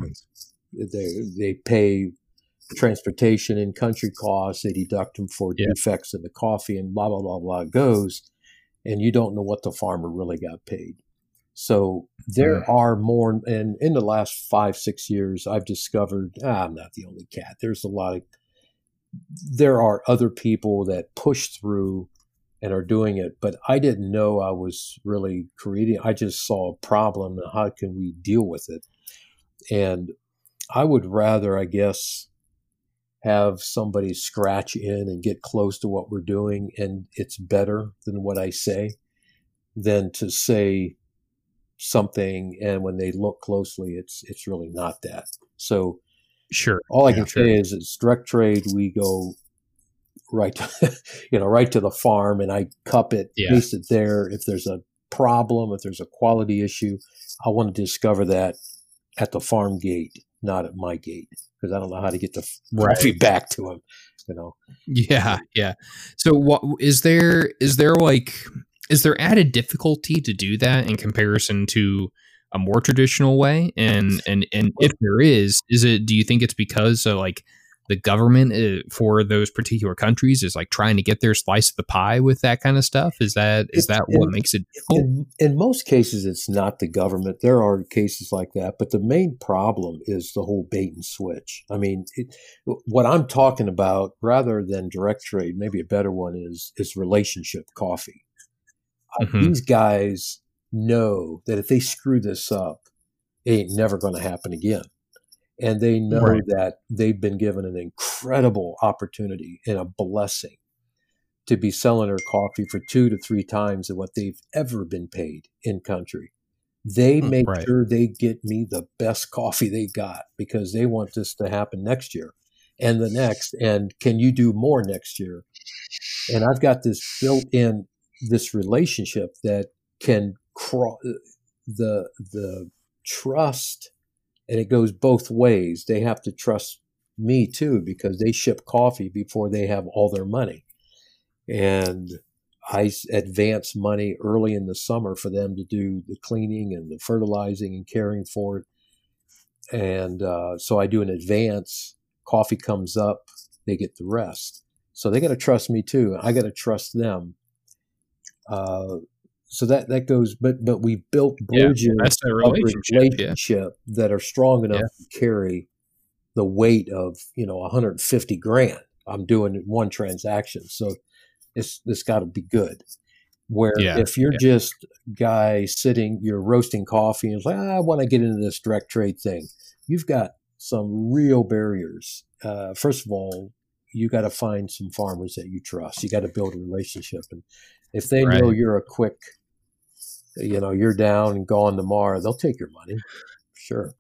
B: they they pay transportation and country costs. They deduct them for
A: Yeah.
B: defects in the coffee, and blah blah blah blah goes, and you don't know what the farmer really got paid. So there are more, and in the last five six years, I've discovered ah, I'm not the only cat. There's a lot of there are other people that push through and are doing it, but I didn't know I was really creating. I just saw a problem and how can we deal with it, and I would rather, I guess, have somebody scratch in and get close to what we're doing, and it's better than what I say, than to say something and when they look closely, it's it's really not that. So
A: Sure.
B: all I
D: Yeah,
B: can
A: sure.
B: say is it's direct trade. We go right, to, you know, right to the farm, and I cup it,
A: Yeah.
B: taste it there. If there's a problem, if there's a quality issue, I want to discover that at the farm gate, not at my gate, because I don't know how to get the
A: Right.
B: back to him. You know,
A: Yeah, yeah. So, what is there? Is there like is there added difficulty to do that in comparison to a more traditional way? And and and if there is, is it? Do you think it's because uh, like the government uh, for those particular countries is like trying to get their slice of the pie with that kind of stuff? Is that is that what makes it
B: in, in most cases, it's not the government. There are cases like that, but the main problem is the whole bait and switch. I mean, it, what I'm talking about, rather than direct trade, maybe a better one is is relationship coffee. Uh,
A: Mhm.
B: These guys know that if they screw this up, it ain't never going to happen again. And they know
A: Right.
B: that they've been given an incredible opportunity and a blessing to be selling their coffee for two to three times of what they've ever been paid in country. They
E: Hmm,
B: make
A: right.
B: sure they get me the best coffee they got because they want this to happen next year and the next. And can you do more next year? And I've got this built in this relationship that can cross the the trust and it goes both ways. They have to trust me too because they ship coffee before they have all their money. And I advance money early in the summer for them to do the cleaning and the fertilizing and caring for it. And uh, so I do an advance. Coffee comes up, they get the rest. So they got to trust me too. I got to trust them. Uh, so that that goes, but but we built bridges
A: yeah, that's a relationship,
B: relationship yeah. that are strong enough yeah. to carry the weight of you know 150 grand. I'm doing one transaction, so it's it's got to be good. Where if you're just guy sitting, you're roasting coffee and like, ah, I want to get into this direct trade thing. You've got some real barriers. Uh, first of all, you got to find some farmers that you trust. You got to build a relationship, and if they right. know you're a quick, you know, you're down and gone tomorrow, they'll take your money. Sure.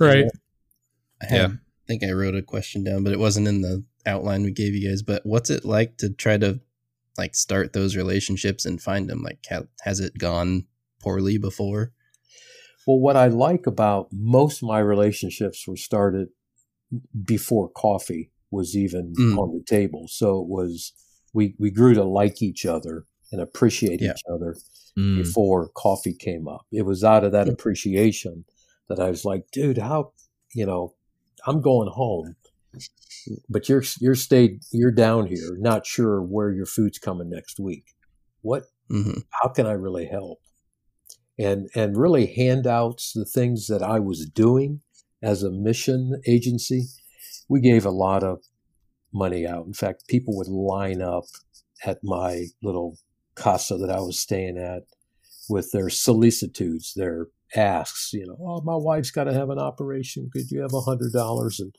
A: Right.
E: I have, yeah. I think I wrote a question down, but it wasn't in the outline we gave you guys, but what's it like to try to like start those relationships and find them? Like, has it gone poorly before?
B: Well, what I like about most of my relationships were started before coffee was even mm. on the table. So it was we we grew to like each other and appreciate yeah. each other mm. before coffee came up. It was out of that appreciation that I was like, dude, how you know, I'm going home but you're you're stayed you're down here, not sure where your food's coming next week. What? Mm-hmm. How can I really help? And and really handouts the things that I was doing as a mission agency. We gave a lot of money out. In fact, people would line up at my little casa that I was staying at with their solicitudes, their asks, you know, oh, my wife's got to have an operation. Could you have a hundred dollars? And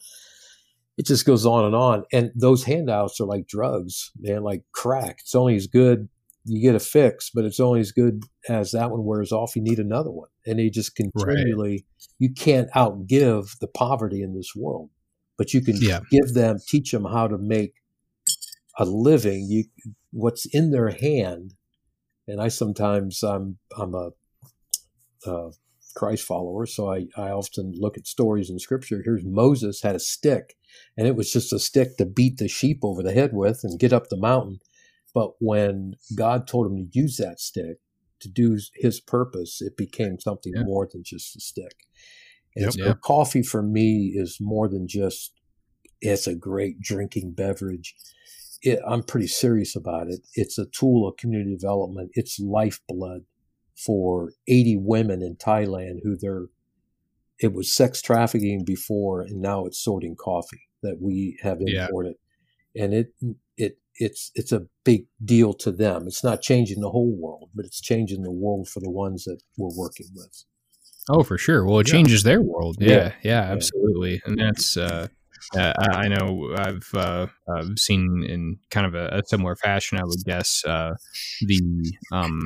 B: it just goes on and on. And those handouts are like drugs, man, like crack. It's only as good you get a fix, but it's only as good as that one wears off. You need another one, and they just continually. Right. You can't outgive the poverty in this world, but you can yeah. give them, teach them how to make a living. You what's in their hand, and I sometimes I'm I'm a, a Christ follower, so I I often look at stories in Scripture. Here's Moses had a stick and it was just a stick to beat the sheep over the head with and get up the mountain. But when God told him to use that stick to do his purpose, it became something yeah. more than just a stick. And yep. so coffee for me is more than just it's a great drinking beverage. It, I'm pretty serious about it. It's a tool of community development. It's lifeblood for 80 women in Thailand who they're it was sex trafficking before, and now it's sorting coffee that we have imported, yeah. and it it it's it's a big deal to them. It's not changing the whole world, but it's changing the world for the ones that we're working with.
A: Oh, for sure. Well, it yeah. changes their world. Yeah, yeah, yeah absolutely. And that's uh, uh, I know I've uh, I've seen in kind of a, a similar fashion. I would guess uh, the um,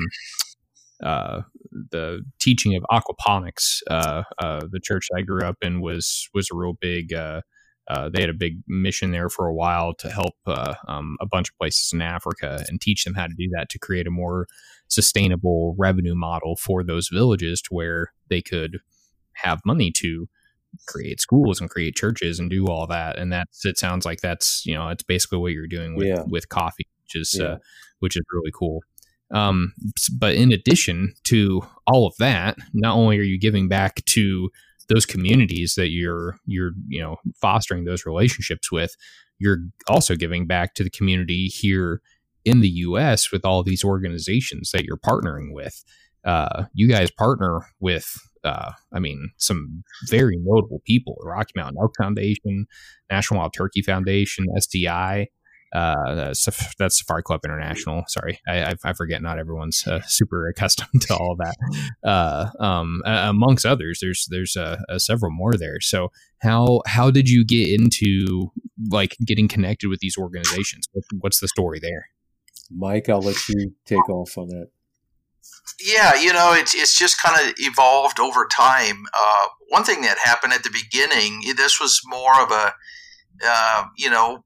A: uh, the teaching of aquaponics. Uh, uh, the church I grew up in was was a real big. Uh, they had a big mission there for a while to help uh, um, a bunch of places in Africa and teach them how to do that to create a more sustainable revenue model for those villages to where they could have money to create schools and create churches and do all that. And that's it sounds like that's you know it's basically what you're doing with yeah. with coffee, which is yeah. which is really cool. Um, but in addition to all of that, not only are you giving back to those communities that you're you're you know fostering those relationships with, you're also giving back to the community here in the U.S. with all these organizations that you're partnering with. Uh, you guys partner with, uh, I mean, some very notable people: Rocky Mountain Elk Foundation, National Wild Turkey Foundation, SCI uh, that's Safari Club International. Sorry, I, I forget not everyone's uh, super accustomed to all that. Uh, um, amongst others, there's there's uh, uh, several more there. So how how did you get into like getting connected with these organizations? What's the story there?
B: Mike, I'll let you take off on that.
C: Yeah, you know, it's it's just kind of evolved over time. Uh, one thing that happened at the beginning, this was more of a, uh, you know,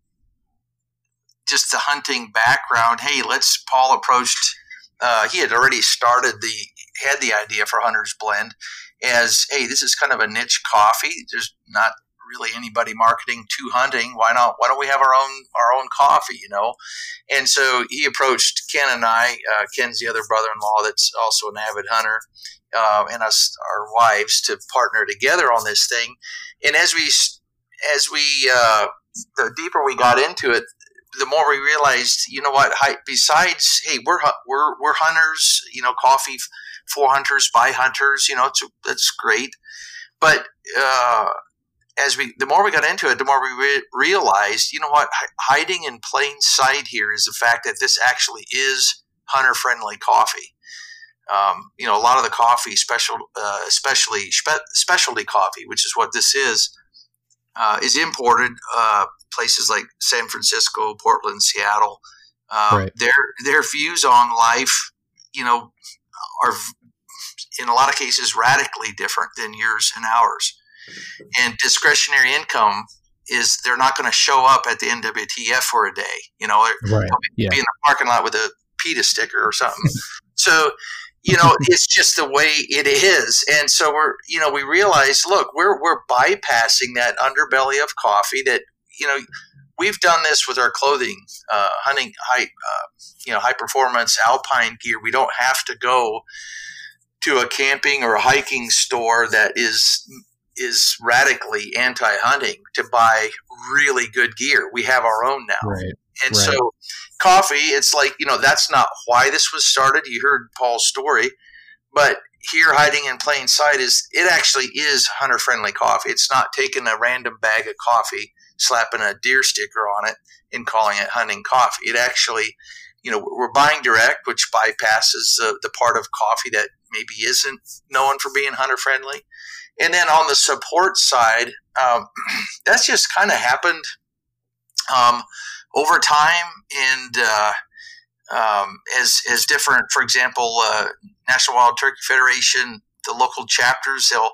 C: just the hunting background. Hey, let's. Paul approached. Uh, he had already started the had the idea for Hunter's Blend as hey, this is kind of a niche coffee. There's not really anybody marketing to hunting. Why not? Why don't we have our own our own coffee? You know, and so he approached Ken and I. Uh, Ken's the other brother-in-law that's also an avid hunter, uh, and us, our wives, to partner together on this thing. And as we as we uh, the deeper we got into it, the more we realized, you know what? Besides, hey, we're we're we're hunters. You know, coffee for hunters by hunters. You know, it's that's great. But uh, as we, the more we got into it, the more we re- realized, you know what? H- hiding in plain sight here is the fact that this actually is hunter friendly coffee. Um, you know, a lot of the coffee, special, uh, especially spe- specialty coffee, which is what this is, uh, is imported uh, places like San Francisco, Portland, Seattle. Um, right. Their their views on life, you know, are in a lot of cases radically different than yours and ours. And discretionary income is they're not going to show up at the NWTF for a day. You know, right. yeah. be in the parking lot with a PETA sticker or something. so you know, it's just the way it is. And so we're, you know, we realize, look, we're we're bypassing that underbelly of coffee that, you know, we've done this with our clothing, uh, hunting high, uh, you know, high performance alpine gear. We don't have to go to a camping or a hiking store that is is radically anti-hunting to buy really good gear. We have our own now.
A: Right.
C: And right. so coffee, it's like, you know, that's not why this was started. You heard Paul's story, but here hiding in plain sight is it actually is hunter friendly coffee. It's not taking a random bag of coffee, slapping a deer sticker on it and calling it hunting coffee. It actually, you know, we're buying direct, which bypasses the, the part of coffee that maybe isn't known for being hunter friendly. And then on the support side, um, that's just kind of happened um, over time and uh, um, as as different. For example, uh, National Wild Turkey Federation, the local chapters, they'll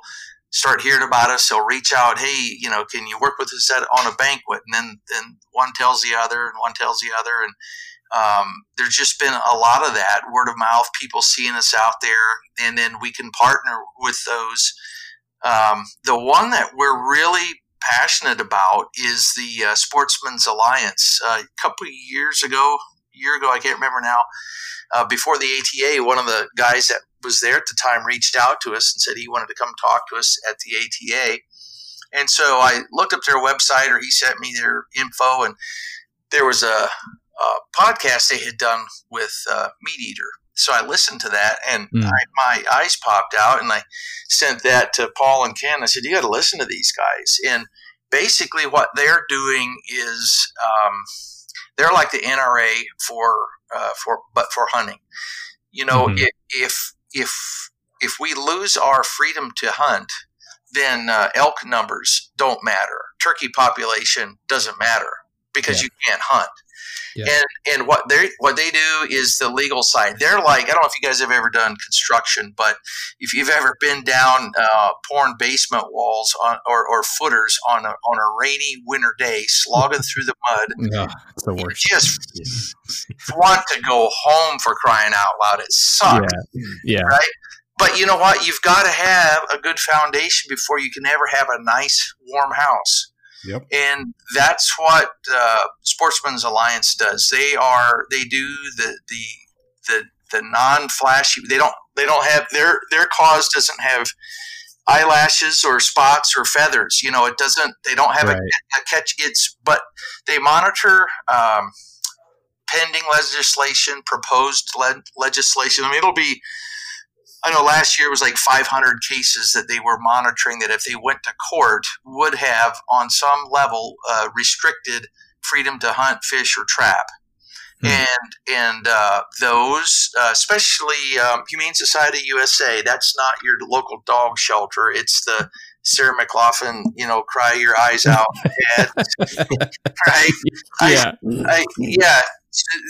C: start hearing about us. They'll reach out, hey, you know, can you work with us at, on a banquet? And then then one tells the other, and one tells the other, and um, there's just been a lot of that word of mouth, people seeing us out there, and then we can partner with those. Um, the one that we're really passionate about is the uh, Sportsmen's Alliance. Uh, a couple of years ago, year ago, I can't remember now. Uh, before the ATA, one of the guys that was there at the time reached out to us and said he wanted to come talk to us at the ATA. And so I looked up their website, or he sent me their info, and there was a, a podcast they had done with uh, Meat Eater. So I listened to that, and mm. I, my eyes popped out, and I sent that to Paul and Ken. I said, "You got to listen to these guys." And basically, what they're doing is um, they're like the NRA for uh, for but for hunting. You know, mm-hmm. if if if we lose our freedom to hunt, then uh, elk numbers don't matter. Turkey population doesn't matter because yeah. you can't hunt. Yeah. And and what they what they do is the legal side. They're like I don't know if you guys have ever done construction, but if you've ever been down uh, pouring basement walls on, or, or footers on a on a rainy winter day, slogging through the mud,
A: no, the worst.
C: just want to go home for crying out loud. It sucks.
A: Yeah. yeah.
C: Right. But you know what? You've got to have a good foundation before you can ever have a nice, warm house.
D: Yep.
C: And that's what uh, Sportsmen's Alliance does. They are they do the the the the non-flashy. They don't they don't have their their cause doesn't have eyelashes or spots or feathers. You know, it doesn't. They don't have right. a, a, catch. It's but they monitor. Um, pending legislation, proposed le- legislation. I mean, it'll be I know last year it was like 500 cases that they were monitoring that if they went to court would have on some level uh, restricted freedom to hunt, fish, or trap. Hmm. And and uh, those, uh, especially um, Humane Society USA, that's not your local dog shelter. It's the Sarah McLachlan, you know, cry your eyes out, head, right?
A: Yeah,
C: I, I, yeah.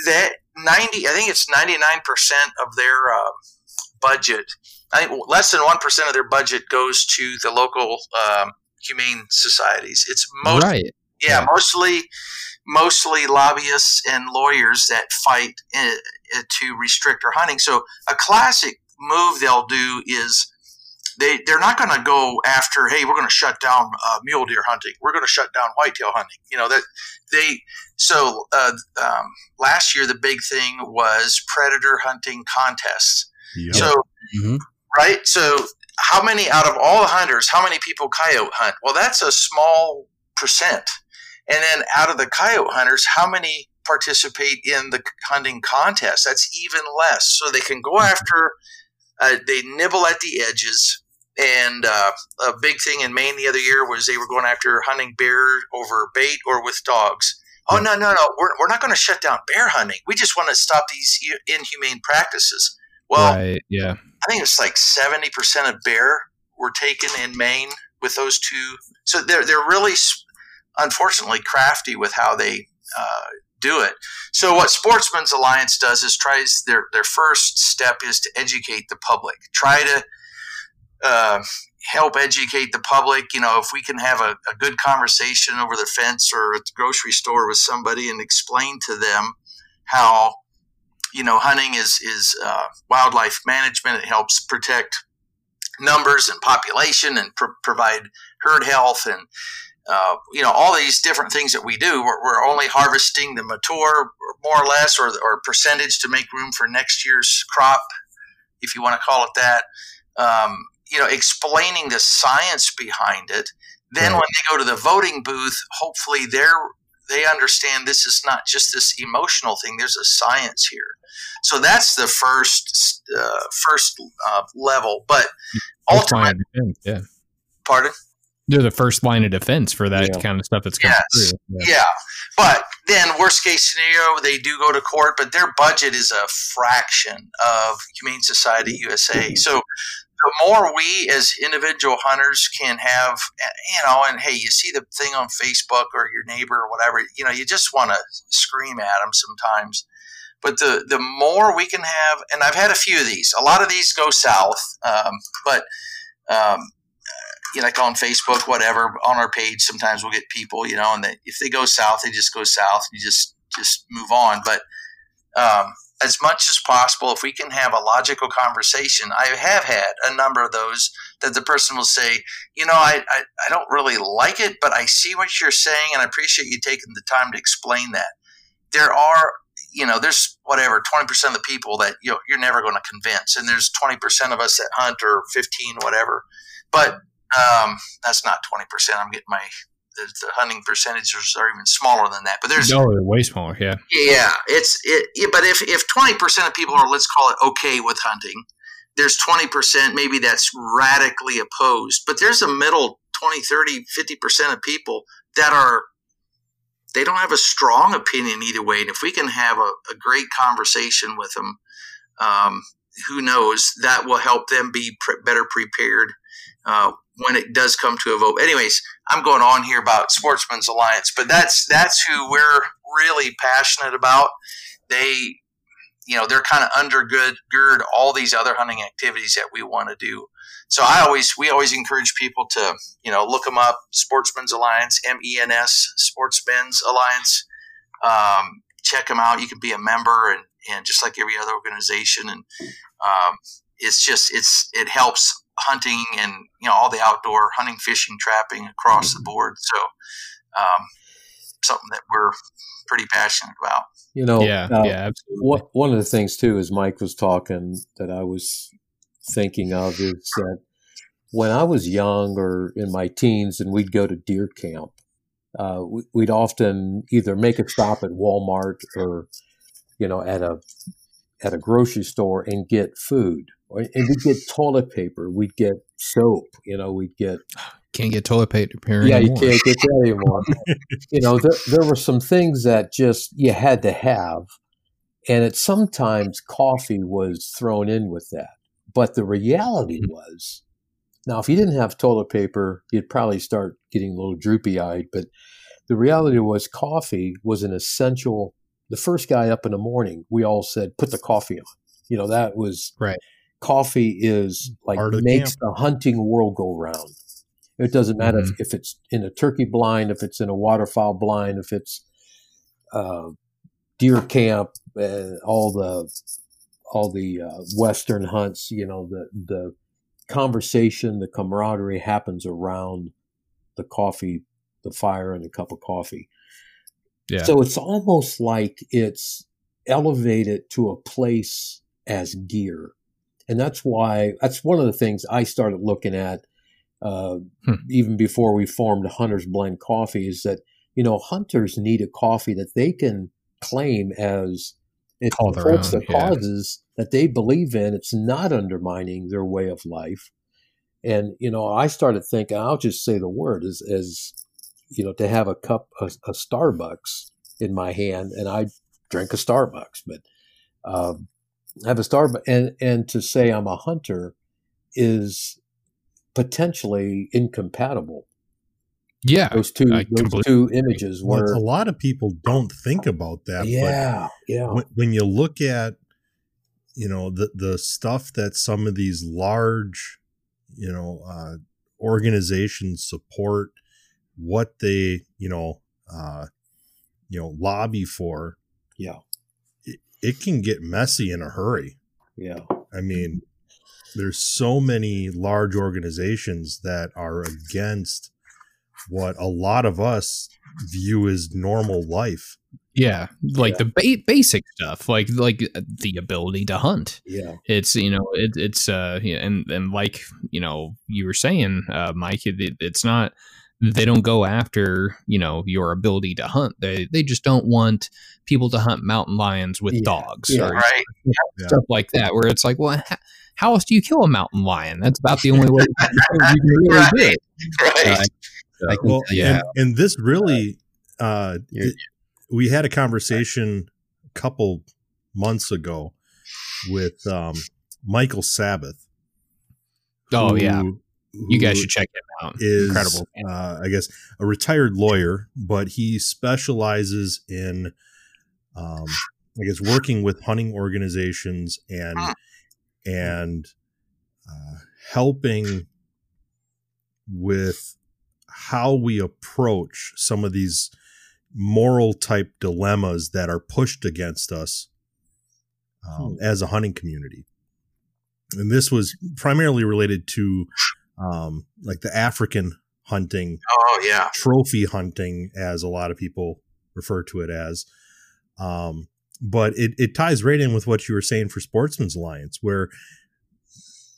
C: That ninety, I think it's ninety nine percent of their uh, budget. I think less than one percent of their budget goes to the local um, humane societies. It's most,
A: right.
C: yeah, yeah, mostly mostly lobbyists and lawyers that fight uh, uh, to restrict our hunting. So a classic move they'll do is they they're not going to go after. Hey, we're going to shut down uh, mule deer hunting. We're going to shut down whitetail hunting. You know that they. So uh, um, last year the big thing was predator hunting contests.
D: Yep.
C: So
E: Mhm.
C: right? So, how many out of all the hunters, how many people coyote hunt? Well, that's a small percent. And then out of the coyote hunters, how many participate in the hunting contest? That's even less. So they can go after, uh, they nibble at the edges. And uh, a big thing in Maine the other year was they were going after hunting bear over bait or with dogs. Oh, no, no, no. We're, we're not going to shut down bear hunting. We just want to stop these inhumane practices. Well,
A: right. Yeah.
C: I think it's like seventy percent of bear were taken in Maine with those two. So they're they're really, unfortunately, crafty with how they uh, do it. So what Sportsmen's Alliance does is tries their their first step is to educate the public. Try to uh, help educate the public. You know, if we can have a, a good conversation over the fence or at the grocery store with somebody and explain to them how you know hunting is is uh, wildlife management. It helps protect numbers and population and pro- provide herd health and uh, you know all these different things that we do. We're, we're only harvesting the mature, more or less, or or percentage to make room for next year's crop, if you want to call it that. Um, you know, explaining the science behind it. Then
A: Right.
C: when they go to the voting booth, hopefully they're they understand this is not just this emotional thing. There's a science here. So that's the first uh, first uh, level. But
A: First line
C: ultimate,
A: yeah.
C: pardon.
A: They're the first line of defense for that
B: Yeah.
A: kind of stuff that's coming
C: Yes.
A: through.
C: Yeah. But then, worst case scenario, they do go to court, but their budget is a fraction of Humane Society USA. So the more we as individual hunters can have, you know, and hey, you see the thing on Facebook or your neighbor or whatever, you know, you just want to scream at them sometimes. But the, the more we can have, and I've had a few of these, a lot of these go south, um, but um, you know, like on Facebook, whatever, on our page, sometimes we'll get people, you know, and they, if they go south, they just go south. You just just move on. But um, as much as possible, if we can have a logical conversation, I have had a number of those that the person will say, you know, I, I, I don't really like it, but I see what you're saying, and I appreciate you taking the time to explain that. There are, you know, there's whatever, 20% of the people that you know, you're never going to convince, and there's 20% of us that hunt or 15, whatever. But um, that's not 20%. I'm getting my, the, the hunting percentages are even smaller than that. But there's,
A: No, way smaller. Yeah.
C: yeah, it's it. Yeah, but if if twenty percent of people are, let's call it, okay with hunting, there's twenty percent maybe that's radically opposed. But there's a middle 20, 30, 50 percent of people that are they don't have a strong opinion either way. And if we can have a, a great conversation with them, um, who knows that will help them be pre- better prepared uh, when it does come to a vote. Anyways, I'm going on here about Sportsmen's Alliance, but that's that's who we're really passionate about. They, you know, they're kind of undergird gird all these other hunting activities that we want to do. So I always we always encourage people to you know look them up. Sportsmen's Alliance, M E N S, Sportsmen's Alliance. Um, check them out. You can be a member, and and just like every other organization, and um, it's just it's it helps hunting and you know all the outdoor hunting, fishing, trapping across the board. So um, something that we're pretty passionate about.
B: You know,
A: yeah.
B: uh,
A: yeah. Absolutely.
B: One, one of the things too, as Mike was talking, that I was thinking of is that when I was young or in my teens, and we'd go to deer camp, uh, we- we'd often either make a stop at Walmart or, you know, at a at a grocery store and get food, Or- and we'd get toilet paper, we'd get soap, you know, we'd get
A: Can't get toilet paper
B: yeah,
A: anymore.
B: you can't get that anymore. you know, there, there were some things that just you had to have, and it sometimes coffee was thrown in with that. But the reality mm-hmm. was, now if you didn't have toilet paper, you'd probably start getting a little droopy eyed. But the reality was, coffee was an essential. The first guy up in the morning, we all said, "Put the coffee on." You know, that was
A: Right.
B: Coffee is like
D: Part of
B: makes the hunting world go round. It doesn't matter if, if it's in a turkey blind, if it's in a waterfowl blind, if it's uh, deer camp, uh, all the all the uh, western hunts. You know, the the conversation, the camaraderie happens around the coffee, the fire, and a cup of coffee.
A: Yeah.
B: So it's almost like it's elevated to a place as gear. And that's why, that's one of the things I started looking at uh,
A: Hmm.
B: even before we formed Hunter's Blend Coffee is that, you know, hunters need a coffee that they can claim as it
A: Call
B: supports
A: own,
B: the
A: yeah.
B: causes that they believe in. It's not undermining their way of life. And, you know, I started thinking, I'll just say the word is, as, you know, to have a cup, a, a Starbucks in my hand and I drink a Starbucks, but, um, have a Starbucks and, and to say I'm a hunter is potentially incompatible.
A: yeah.
B: Those two,
A: I
B: those two images
D: Well,
B: were,
D: a lot of people don't think about that.
B: yeah, yeah,
D: when, when you look at, you know, the the stuff that some of these large, you know, uh, organizations support, what they, you know, uh, you know, lobby for,
B: yeah,
D: it, it can get messy in a hurry.
B: yeah,
D: I mean, there's so many large organizations that are against what a lot of us view as normal life.
A: Yeah, like
B: Yeah.
A: the ba- basic stuff, like like uh, the ability to hunt.
B: yeah,
A: It's you know it, it's uh and and like you know you were saying, uh, Mike, it, it's not they don't go after you know your ability to hunt. They they just don't want people to hunt mountain lions with
B: Yeah,
A: dogs
B: yeah.
A: or
C: Right.
D: Yeah.
A: stuff like that. Where it's like, well, how, how else do you kill a mountain lion? That's about the only way you can really
C: Right.
A: do it.
C: Right.
E: Uh, I can
D: Well,
E: tell you
D: and, and this really, uh,
E: You're-
D: th- we had a conversation a couple months ago with um, Michael Sabbeth.
A: Oh yeah,
D: who-
A: you guys should check him out.
D: is
A: Incredible.
D: Uh, I guess a retired lawyer, but he specializes in, um, I guess, working with hunting organizations and and uh, helping with how we approach some of these moral type dilemmas that are pushed against us um, as a hunting community. And this was primarily related to um, like the African hunting,
C: Oh yeah.
D: trophy hunting, as a lot of people refer to it as. Um, but it, it ties right in with what you were saying for Sportsmen's Alliance, where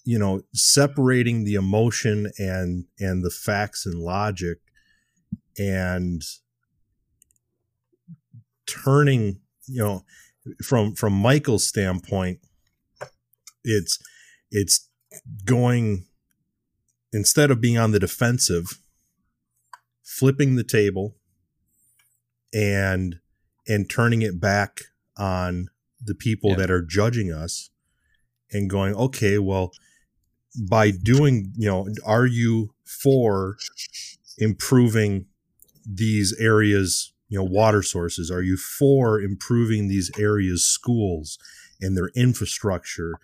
D: you know separating the emotion and and the facts and logic, and turning you know from from Michael's standpoint, it's it's going instead of being on the defensive, flipping the table and and turning it back on the people
A: Yeah.
D: that are judging us and going, okay, well, by doing, you know, are you for improving these areas, you know, water sources? Are you for improving these areas' schools and their infrastructure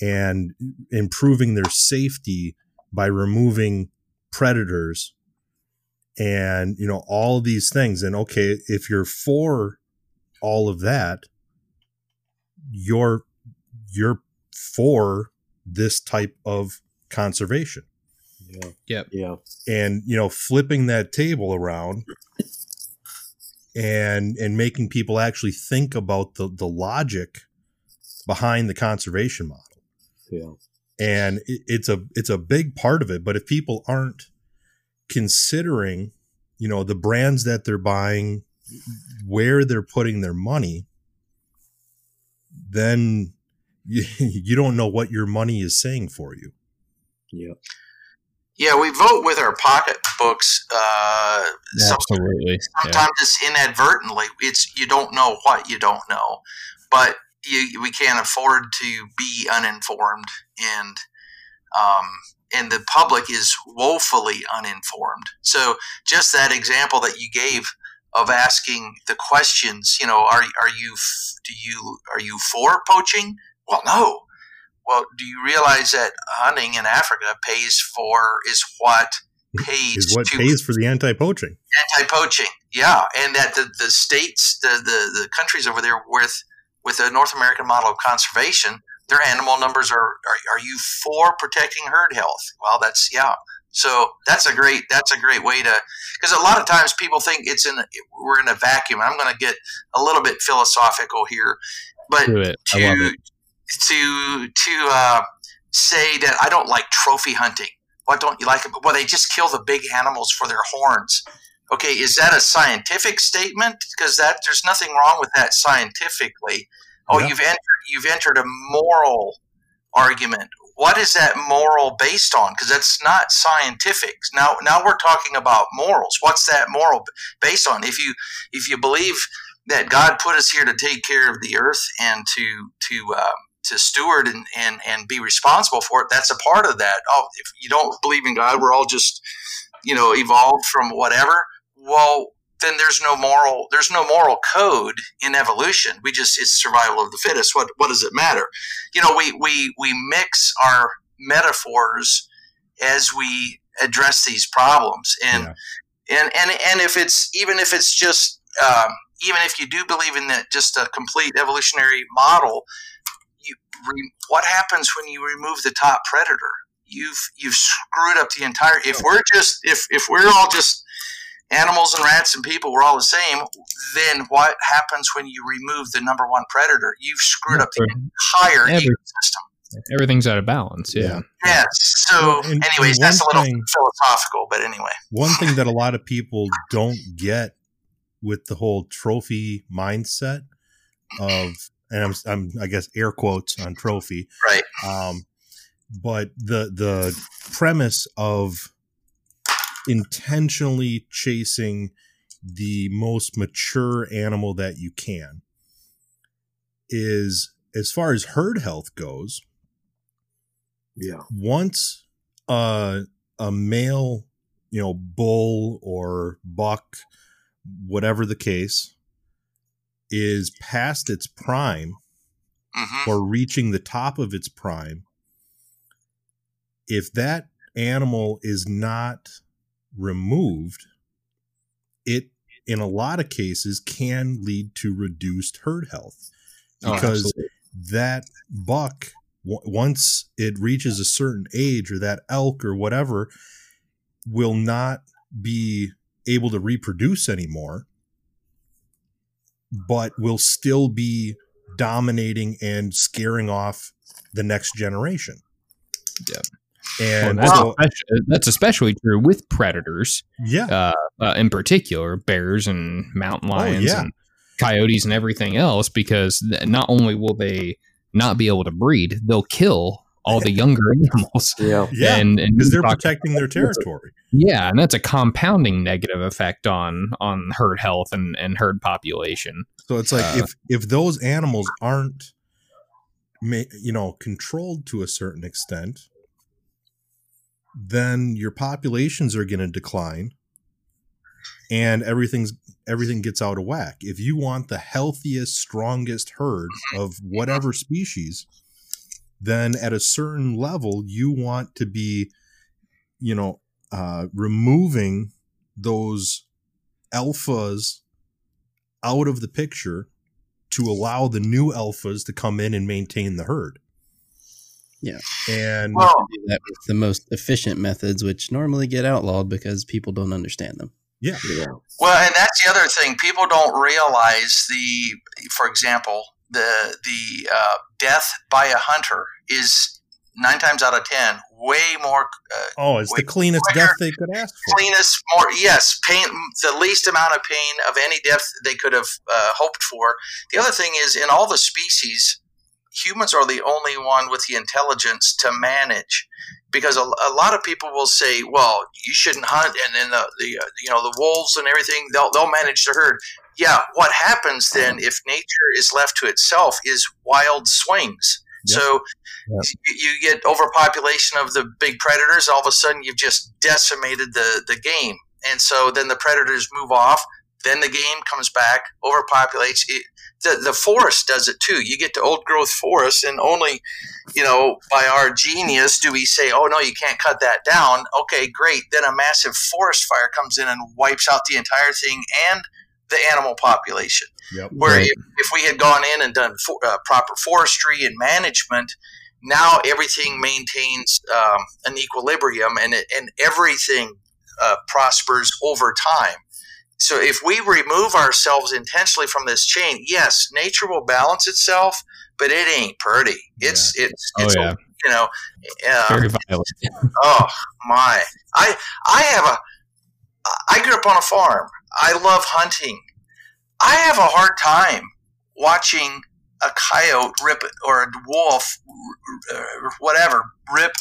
D: and improving their safety by removing predators and you know all of these things. And okay if you're for all of that you're you're for this type of conservation.
B: Yeah,
A: Yep.
B: yeah,
D: and you know flipping that table around and and making people actually think about the the logic behind the conservation model.
B: Yeah,
D: and it, it's a it's a big part of it but if people aren't considering you know the brands that they're buying where they're putting their money then you, you don't know what your money is saying for you
B: yeah,
C: Yeah, we vote with our pocketbooks. Uh,
A: Absolutely. Yeah.
C: sometimes it's inadvertently. It's you don't know what you don't know, but you, we can't afford to be uninformed, and um, and the public is woefully uninformed. So just that example that you gave of asking the questions, you know, are are you do you are you for poaching? Well, no. Well, do you realize that hunting in Africa pays for is what pays
D: is what
C: to
D: pays for the anti-poaching
C: anti-poaching yeah and that the, the states the, the, the countries over there with with the north american model of conservation their animal numbers are, are are you for protecting herd health well that's yeah so that's a great that's a great way to because a lot of times people think it's in we're in a vacuum i'm going to get a little bit philosophical here but
A: Do it. I love
C: to to to uh, say that I don't like trophy hunting. What don't you like it? Well, they just kill the big animals for their horns. Okay, is that a scientific statement? Because that there's nothing wrong with that scientifically. Oh,
D: Yeah.
C: you've entered you've entered a moral argument. What is that moral based on? Because that's not scientific. Now, now we're talking about morals. What's that moral based on? If you if you believe that God put us here to take care of the earth and to to um, to steward and, and and be responsible for it, that's a part of that. Oh, if you don't believe in God, we're all just you know evolved from whatever. Well, then there's no moral there's no moral code in evolution. We just it's survival of the fittest. What what does it matter? You know, we we we mix our metaphors as we address these problems and
D: Yeah.
C: and and and if it's even if it's just um, even if you do believe in that just a complete evolutionary model you re, what happens when you remove the top predator you've you've screwed up the entire if we're just if if we're all just animals and rats and people we're all the same then what happens when you remove the number one predator? You've screwed up the entire
A: Every-
C: ecosystem.
A: Everything's out of balance. Yeah.
C: yes. So
D: Well, and-
C: anyways
D: and
C: that's a little
D: thing-
C: philosophical but anyway.
D: One thing that a lot of people don't get with the whole trophy mindset of, and I'm, I'm I guess air quotes on trophy,
C: right.
D: um, but the the premise of intentionally chasing the most mature animal that you can is as far as herd health goes
B: Yeah.
D: once uh, a male, you know, bull or buck, whatever the case, is past its prime
C: hmm
D: or reaching the top of its prime, if that animal is not removed, it in a lot of cases can lead to reduced herd health
A: Oh,
D: because
A: absolutely.
D: that buck w- once it reaches a certain age or that elk or whatever will not be able to reproduce anymore but will still be dominating and scaring off the next generation
A: Yep.
D: And
A: Well, that's,
D: so,
A: especially, that's especially true with predators,
D: yeah
A: uh, uh, in particular, bears and mountain lions
D: yeah.
A: and coyotes and everything else, because th- not only will they not be able to breed, they'll kill all the younger animals.
B: Yeah.
D: yeah
A: and, and
D: because
A: you
D: they're protecting their territory
A: Yeah, and that's a compounding negative effect on on herd health and, and herd population.
D: So it's like
A: Uh,
D: if if those animals aren't, you know, controlled to a certain extent, then your populations are going to decline, and everything's everything gets out of whack. If you want the healthiest, strongest herd of whatever species, then at a certain level you want to be, you know, uh, removing those alphas out of the picture to allow the new alphas to come in and maintain the herd.
E: Yeah.
D: And
C: well
E: that with the most efficient methods, which normally get outlawed because people don't understand them.
D: yeah,
B: Yeah.
C: Well, and that's the other thing. People don't realize the, for example, the the uh, death by a hunter is nine times out of ten way more uh,
D: oh, it's the cleanest
C: quicker,
D: death they could ask for.
C: cleanest, more yes, pain, the least amount of pain of any death they could have uh, hoped for. The other thing is, in all the species, humans are the only one with the intelligence to manage. Because a, a lot of people will say, "Well, you shouldn't hunt," and then the, the uh, you know the wolves and everything they'll they'll manage the herd. Yeah, what happens then if nature is left to itself is wild swings.
D: Yep.
C: So
A: Yep.
C: you, you get overpopulation of the big predators. All of a sudden, you've just decimated the the game, and so then the predators move off. Then the game comes back, overpopulates. It, the the forest does it too. You get to old growth forests, and only you know by our genius do we say, "Oh no, you can't cut that down." Okay, great. Then a massive forest fire comes in and wipes out the entire thing and the animal population.
D: Yep.
C: Where
A: Right.
C: if, if we had gone in and done for, uh, proper forestry and management, now everything maintains um, an equilibrium and and everything uh, prospers over time. So if we remove ourselves intentionally from this chain, yes, nature will balance itself, but it ain't pretty. It's it's
A: Oh yeah,
C: you know. Uh,
A: very violent.
C: Oh my! I I have a. I grew up on a farm. I love hunting. I have a hard time watching a coyote rip or a wolf, or whatever, rip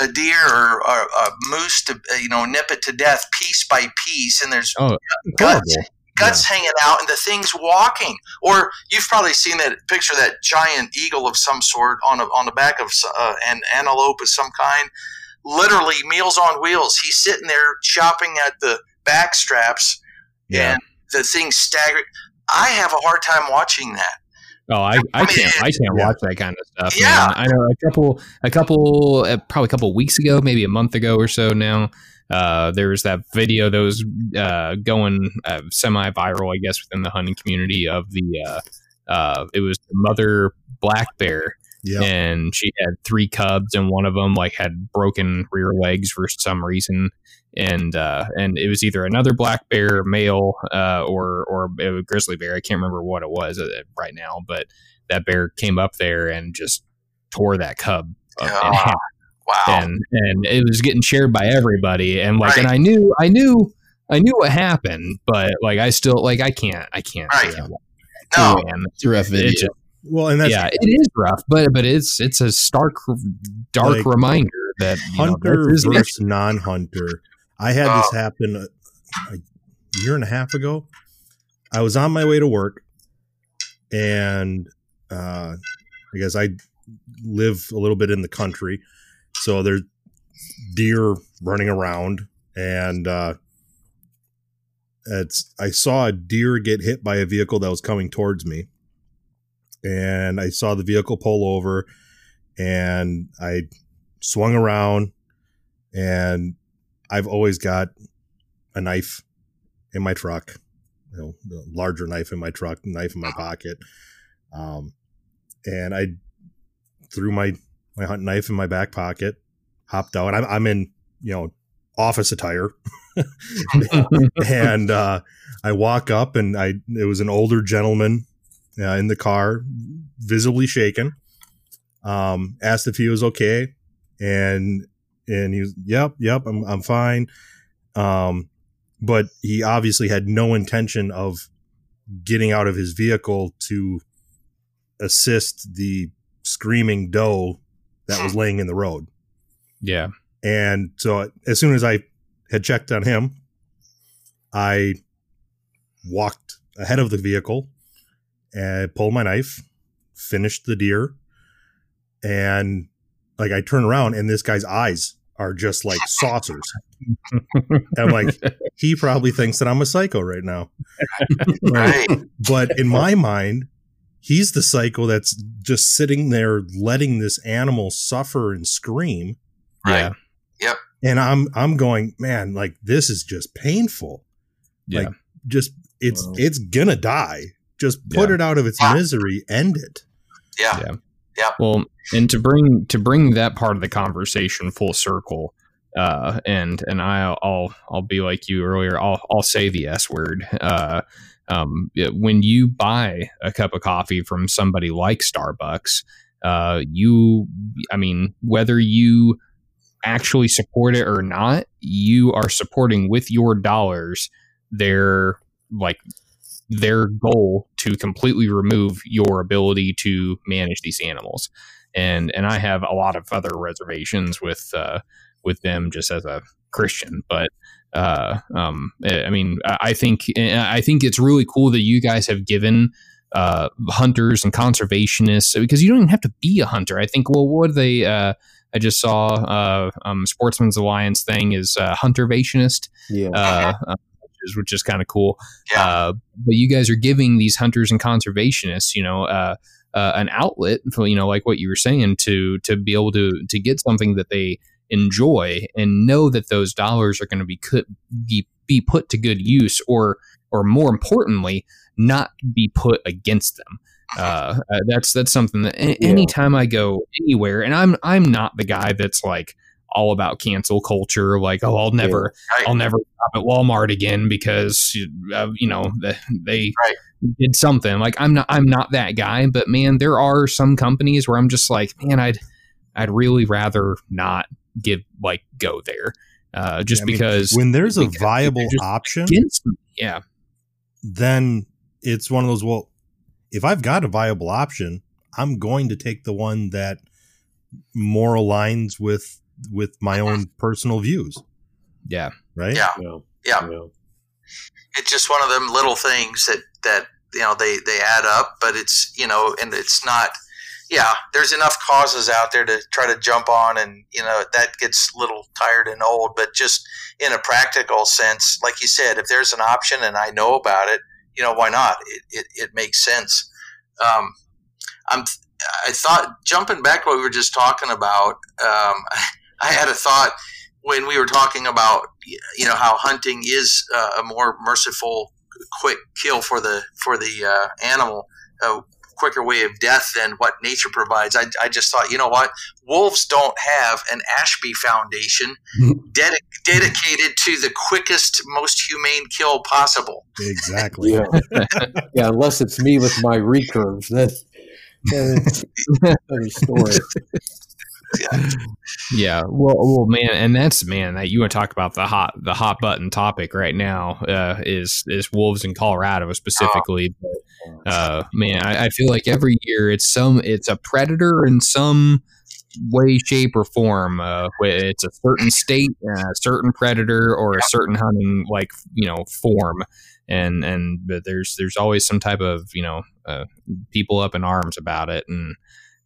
C: a deer or, or a moose to you know nip it to death piece by piece, and there's
A: Oh,
C: guts
A: horrible.
C: guts hanging out and the thing's walking. Or you've probably seen that picture that giant eagle of some sort on a, on the back of uh, an antelope of some kind. Literally meals on wheels. He's sitting there chopping at the back straps,
D: Yeah.
C: and the thing's staggering. I have a hard time watching that.
A: Oh, I, I can't I can't watch that kind of stuff.
C: Yeah.
A: man. I know a couple a couple uh, probably a couple weeks ago, maybe a month ago or so now. Uh, there was that video that was uh, going uh, semi-viral, I guess, within the hunting community of the uh, uh, it was the mother black bear,
D: Yep.
A: and she had three cubs, and one of them like had broken rear legs for some reason, and uh, and it was either another black bear male uh, or or a grizzly bear. I can't remember what it was uh, right now, but that bear came up there and just tore that cub up in
C: Ah,
A: half,
C: Wow.
A: and and it was getting shared by everybody, and like, and I knew, I knew. I knew what happened, but like I still like I can't I can't
C: Right.
A: yeah.
C: no,
A: man.
E: It's a rough video.
A: It just-
D: Well, and that's
A: yeah, it is rough, but but it's it's a stark, dark
D: Like,
A: reminder that you know,
D: hunter versus non-hunter. I had this
C: Oh.
D: happen a, a year and a half ago. I was on my way to work, and uh, I guess I live a little bit in the country, so there's deer running around, and uh, it's I saw a deer get hit by a vehicle that was coming towards me, and I saw the vehicle pull over, and I swung around and I've always got a knife in my truck, you know, larger knife in my truck, knife in my pocket. Um, and I threw my, my hunt knife in my back pocket, hopped out. I'm, I'm in, you know, office attire. and, uh, I walk up and I, it was an older gentleman uh, in the car, visibly shaken. Um, asked if he was okay. And, and he was, yep, yep, I'm, I'm fine. Um, but he obviously had no intention of getting out of his vehicle to assist the screaming doe that was laying in the road.
A: yeah,
D: And so as soon as I had checked on him, I walked ahead of the vehicle and pulled my knife, finished the deer, and like I turn around and this guy's eyes are just like saucers. I'm like, he probably thinks that I'm a psycho right now.
C: Right.
D: but in my mind, he's the psycho that's just sitting there letting this animal suffer and scream.
A: yeah, Yep.
D: And I'm I'm going, man, like this is just painful.
A: yeah.
D: Like just it's
B: Wow.
D: it's gonna die. Just put
A: Yeah.
D: it out of its
C: Yeah.
D: misery. End it.
C: Yeah.
A: Well, and to bring to bring that part of the conversation full circle, uh, and and I'll I'll I'll be like you earlier. I'll I'll say the S word. Uh, um, when you buy a cup of coffee from somebody like Starbucks, uh, you, I mean, whether you actually support it or not, you are supporting with your dollars their like their goal to completely remove your ability to manage these animals. And and I have a lot of other reservations with uh, with them just as a Christian, but uh, um, I mean, I think I think it's really cool that you guys have given uh, hunters and conservationists because you don't even have to be a hunter. I think. Well, what are they? Uh, I just saw uh, um, Sportsmen's Alliance thing is uh, huntervationist,
B: Yeah.
A: uh, is which is kind of cool.
C: Yeah.
A: Uh, but you guys are giving these hunters and conservationists, you know, uh, uh, an outlet for you know, like what you were saying, to to be able to to get something that they enjoy and know that those dollars are going to be, could be be put to good use or or more importantly, not be put against them. Uh, uh, that's that's something that a-
B: Yeah.
A: anytime I go anywhere, and I'm I'm not the guy that's like all about cancel culture, like oh I'll never
C: Right.
A: I'll never shop at Walmart again because uh, you know they
C: Right.
A: did something. Like I'm not I'm not that guy, but man, there are some companies where I'm just like, man, I'd I'd really rather not give like go there, uh, just
D: I mean,
A: because
D: when there's a
A: because
D: viable option.
A: Yeah,
D: then it's one of those. Well, if I've got a viable option, I'm going to take the one that more aligns with with my own personal views,
A: yeah,
D: right?
C: Yeah.
B: Yeah.
C: Yeah.
B: yeah.
C: it's just one of them little things that that you know they they add up but it's you know and it's not yeah there's enough causes out there to try to jump on and you know that gets a little tired and old but just in a practical sense like you said if there's an option and i know about it you know why not it, it, it makes sense um, i'm i thought jumping back to what we were just talking about um, i had a thought when we were talking about you know how hunting is uh, a more merciful quick kill for the for the uh, animal a quicker way of death than what nature provides I, I just thought you know what wolves don't have an ashby foundation dedi- dedicated to the quickest most humane kill possible
D: Exactly.
B: Yeah. yeah, unless it's me with my recurves. That's that's another story.
C: yeah,
A: yeah. Well, well, man, and that's man that you want to talk about the hot the hot button topic right now uh, is is wolves in Colorado specifically. But, uh, man, I, I feel like every year it's some it's a predator in some way, shape, or form. Uh, it's a certain state, uh, a certain predator, or a certain hunting like you know form. And and but there's there's always some type of you know uh, people up in arms about it, and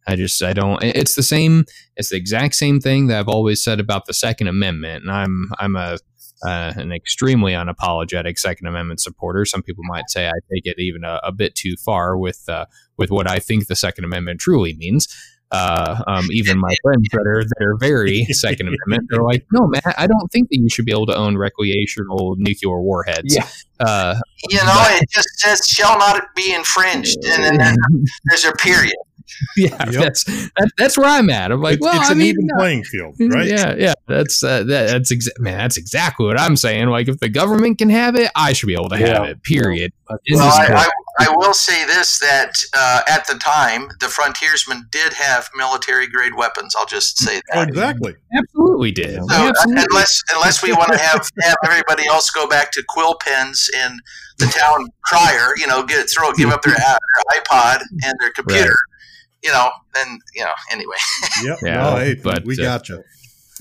A: I just I don't. It's the same. It's the exact same thing that I've always said about the Second Amendment, and I'm I'm a uh, an extremely unapologetic Second Amendment supporter. Some people might say I take it even a, a bit too far with uh, with what I think the Second Amendment truly means. Uh, um, even my friends that are that are very Second Amendment, they're like, "No, man, I don't think that you should be able to own recreational nuclear warheads."
B: Yeah.
A: Uh,
C: you know it just says shall not be infringed and then there's, there's a period
A: yeah,
D: Yep.
A: that's that, that's where I'm at. I'm like,
D: it's,
A: well,
D: it's
A: I
D: an
A: mean,
D: even
A: no.
D: playing field, right?
A: Yeah, yeah. That's uh, that, that's exa- man. That's exactly what I'm saying. Like, if the government can have it, I should be able to have it. Period.
B: That's
C: well, I. I, I will say this that uh, at the time, the frontiersmen did have military grade weapons. I'll just say
D: Oh,
C: that.
D: exactly.
A: Absolutely did.
B: So,
C: So, uh,
A: Absolutely.
C: unless unless we want to have, have everybody else go back to quill pens in the town crier, you know, get throw give up their, uh, their iPod and their computer, you know, then you know, anyway.
D: Yep.
A: Yeah,
D: no, hey,
A: but,
D: we
A: uh,
D: got you.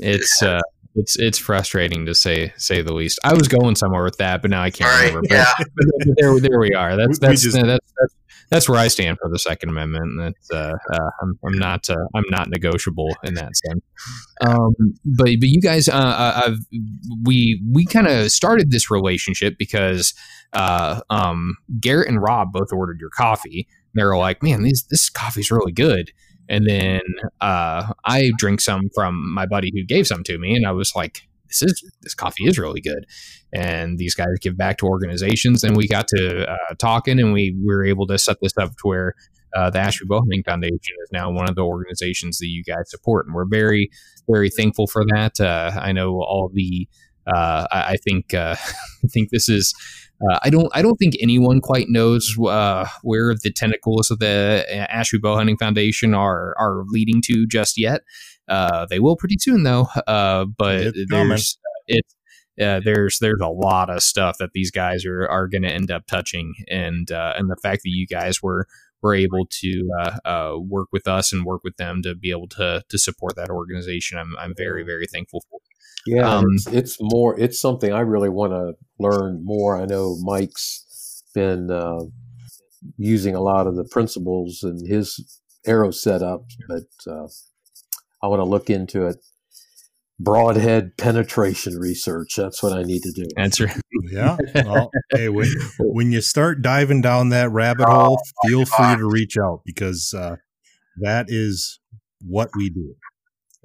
A: it's uh, it's it's frustrating to say say the least. I was going somewhere with that, but now I can't
C: All right,
A: remember. But,
C: yeah,
A: but there there we are. That's
D: We- we
A: that's,
D: just-
A: that's that's that's where I stand for the Second Amendment. and That's uh, uh, I'm I'm not uh, I'm not negotiable in that sense. Um, but but you guys, uh, uh, I've, we we kind of started this relationship because uh, um, Garrett and Rob both ordered your coffee. They were like, "Man, this this coffee's really good." And then uh, I drink some from my buddy who gave some to me, and I was like, "This is this coffee is really good." And these guys give back to organizations, and we got to uh, talking, and we were able to set this up to where uh, the Ashby Bowhunting Foundation is now one of the organizations that you guys support, and we're very very thankful for that. Uh, I know all the. Uh, I, I think uh, I think this is. Uh, I don't. I don't think anyone quite knows uh, where the tentacles of the Ashby Bowhunting Foundation are are leading to just yet. Uh, they will pretty soon, though. Uh, but
D: It's
A: there's it's uh, there's there's a lot of stuff that these guys are are going to end up touching, and uh, and the fact that you guys were were able to uh, uh, work with us and work with them to be able to to support that organization, I'm I'm very very thankful for.
B: Yeah,
A: Um,
B: it's, it's more. It's something I really want to learn more. I know Mike's been uh, using a lot of the principles in his arrow setup, but uh, I want to look into it. Broadhead penetration research. That's what I need to do.
A: Answer.
D: Yeah. Well, hey, when, when you start diving down that rabbit hole, feel free to reach out because uh, that is what we do.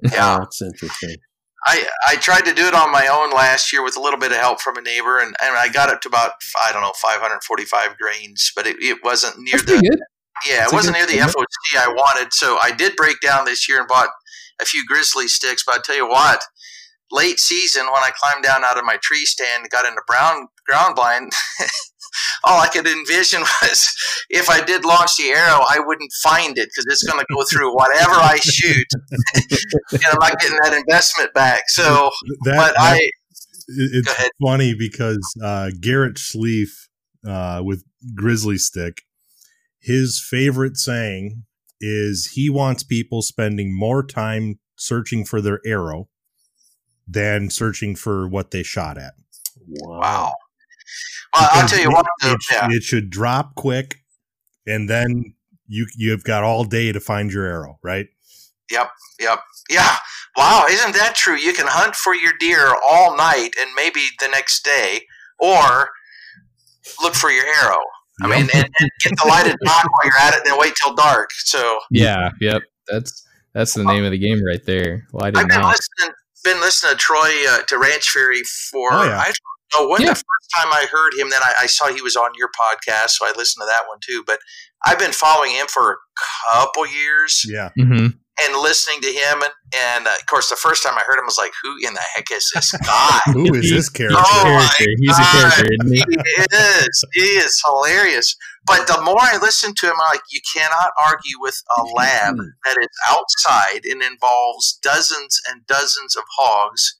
C: yeah.
B: That's interesting.
C: I, I tried to do it on my own last year with a little bit of help from a neighbor, and, and I got up to about I don't know 545 grains, but it, it wasn't near
A: That's
C: the yeah
A: That's
C: it wasn't near the. FOC I wanted. So I did break down this year and bought a few Grizzly Stiks. But I tell you what, late season when I climbed down out of my tree stand, and got into brown ground blind. All I could envision was if I did launch the arrow, I wouldn't find it because it's going to go through whatever I shoot, and I'm not getting that investment back. So,
D: That,
C: but
D: that-
C: I
D: it-
C: Go
D: it's
C: ahead.
D: funny because uh, Garrett Schleif uh, with Grizzly Stik, his favorite saying is he wants people spending more time searching for their arrow than searching for what they shot at.
C: Wow. Well, I'll tell you
D: it,
C: what. though,
D: it,
C: yeah.
D: it should drop quick, and then you you've got all day to find your arrow, right?
C: Yep. Yep. Yeah. Wow. Isn't that true? You can hunt for your deer all night and maybe the next day, or look for your arrow. I
D: Yep.
C: mean, and, and get the lighted dot while you're at it, and then wait till dark. So
A: Yeah, yep. That's that's the name of the game right there. Lighted
C: I've been
A: knot.
C: listening, been listening to Troy uh, to Ranch Fairy for
D: Oh, yeah.
C: I don't when
A: Yeah.
C: the first time I heard him. Then I, I saw he was on your podcast, so I listened to that one too. But I've been following him for a couple years.
D: Yeah,
A: hmm
C: and listening to him and, and uh, of course the first time i heard him I was like who in the heck is this guy
D: who is this character?
C: Oh, my
A: character. He's a character, isn't he?
C: he is he is hilarious but the more i listen to him i'm like you cannot argue with a lab that is outside and involves dozens and dozens of hogs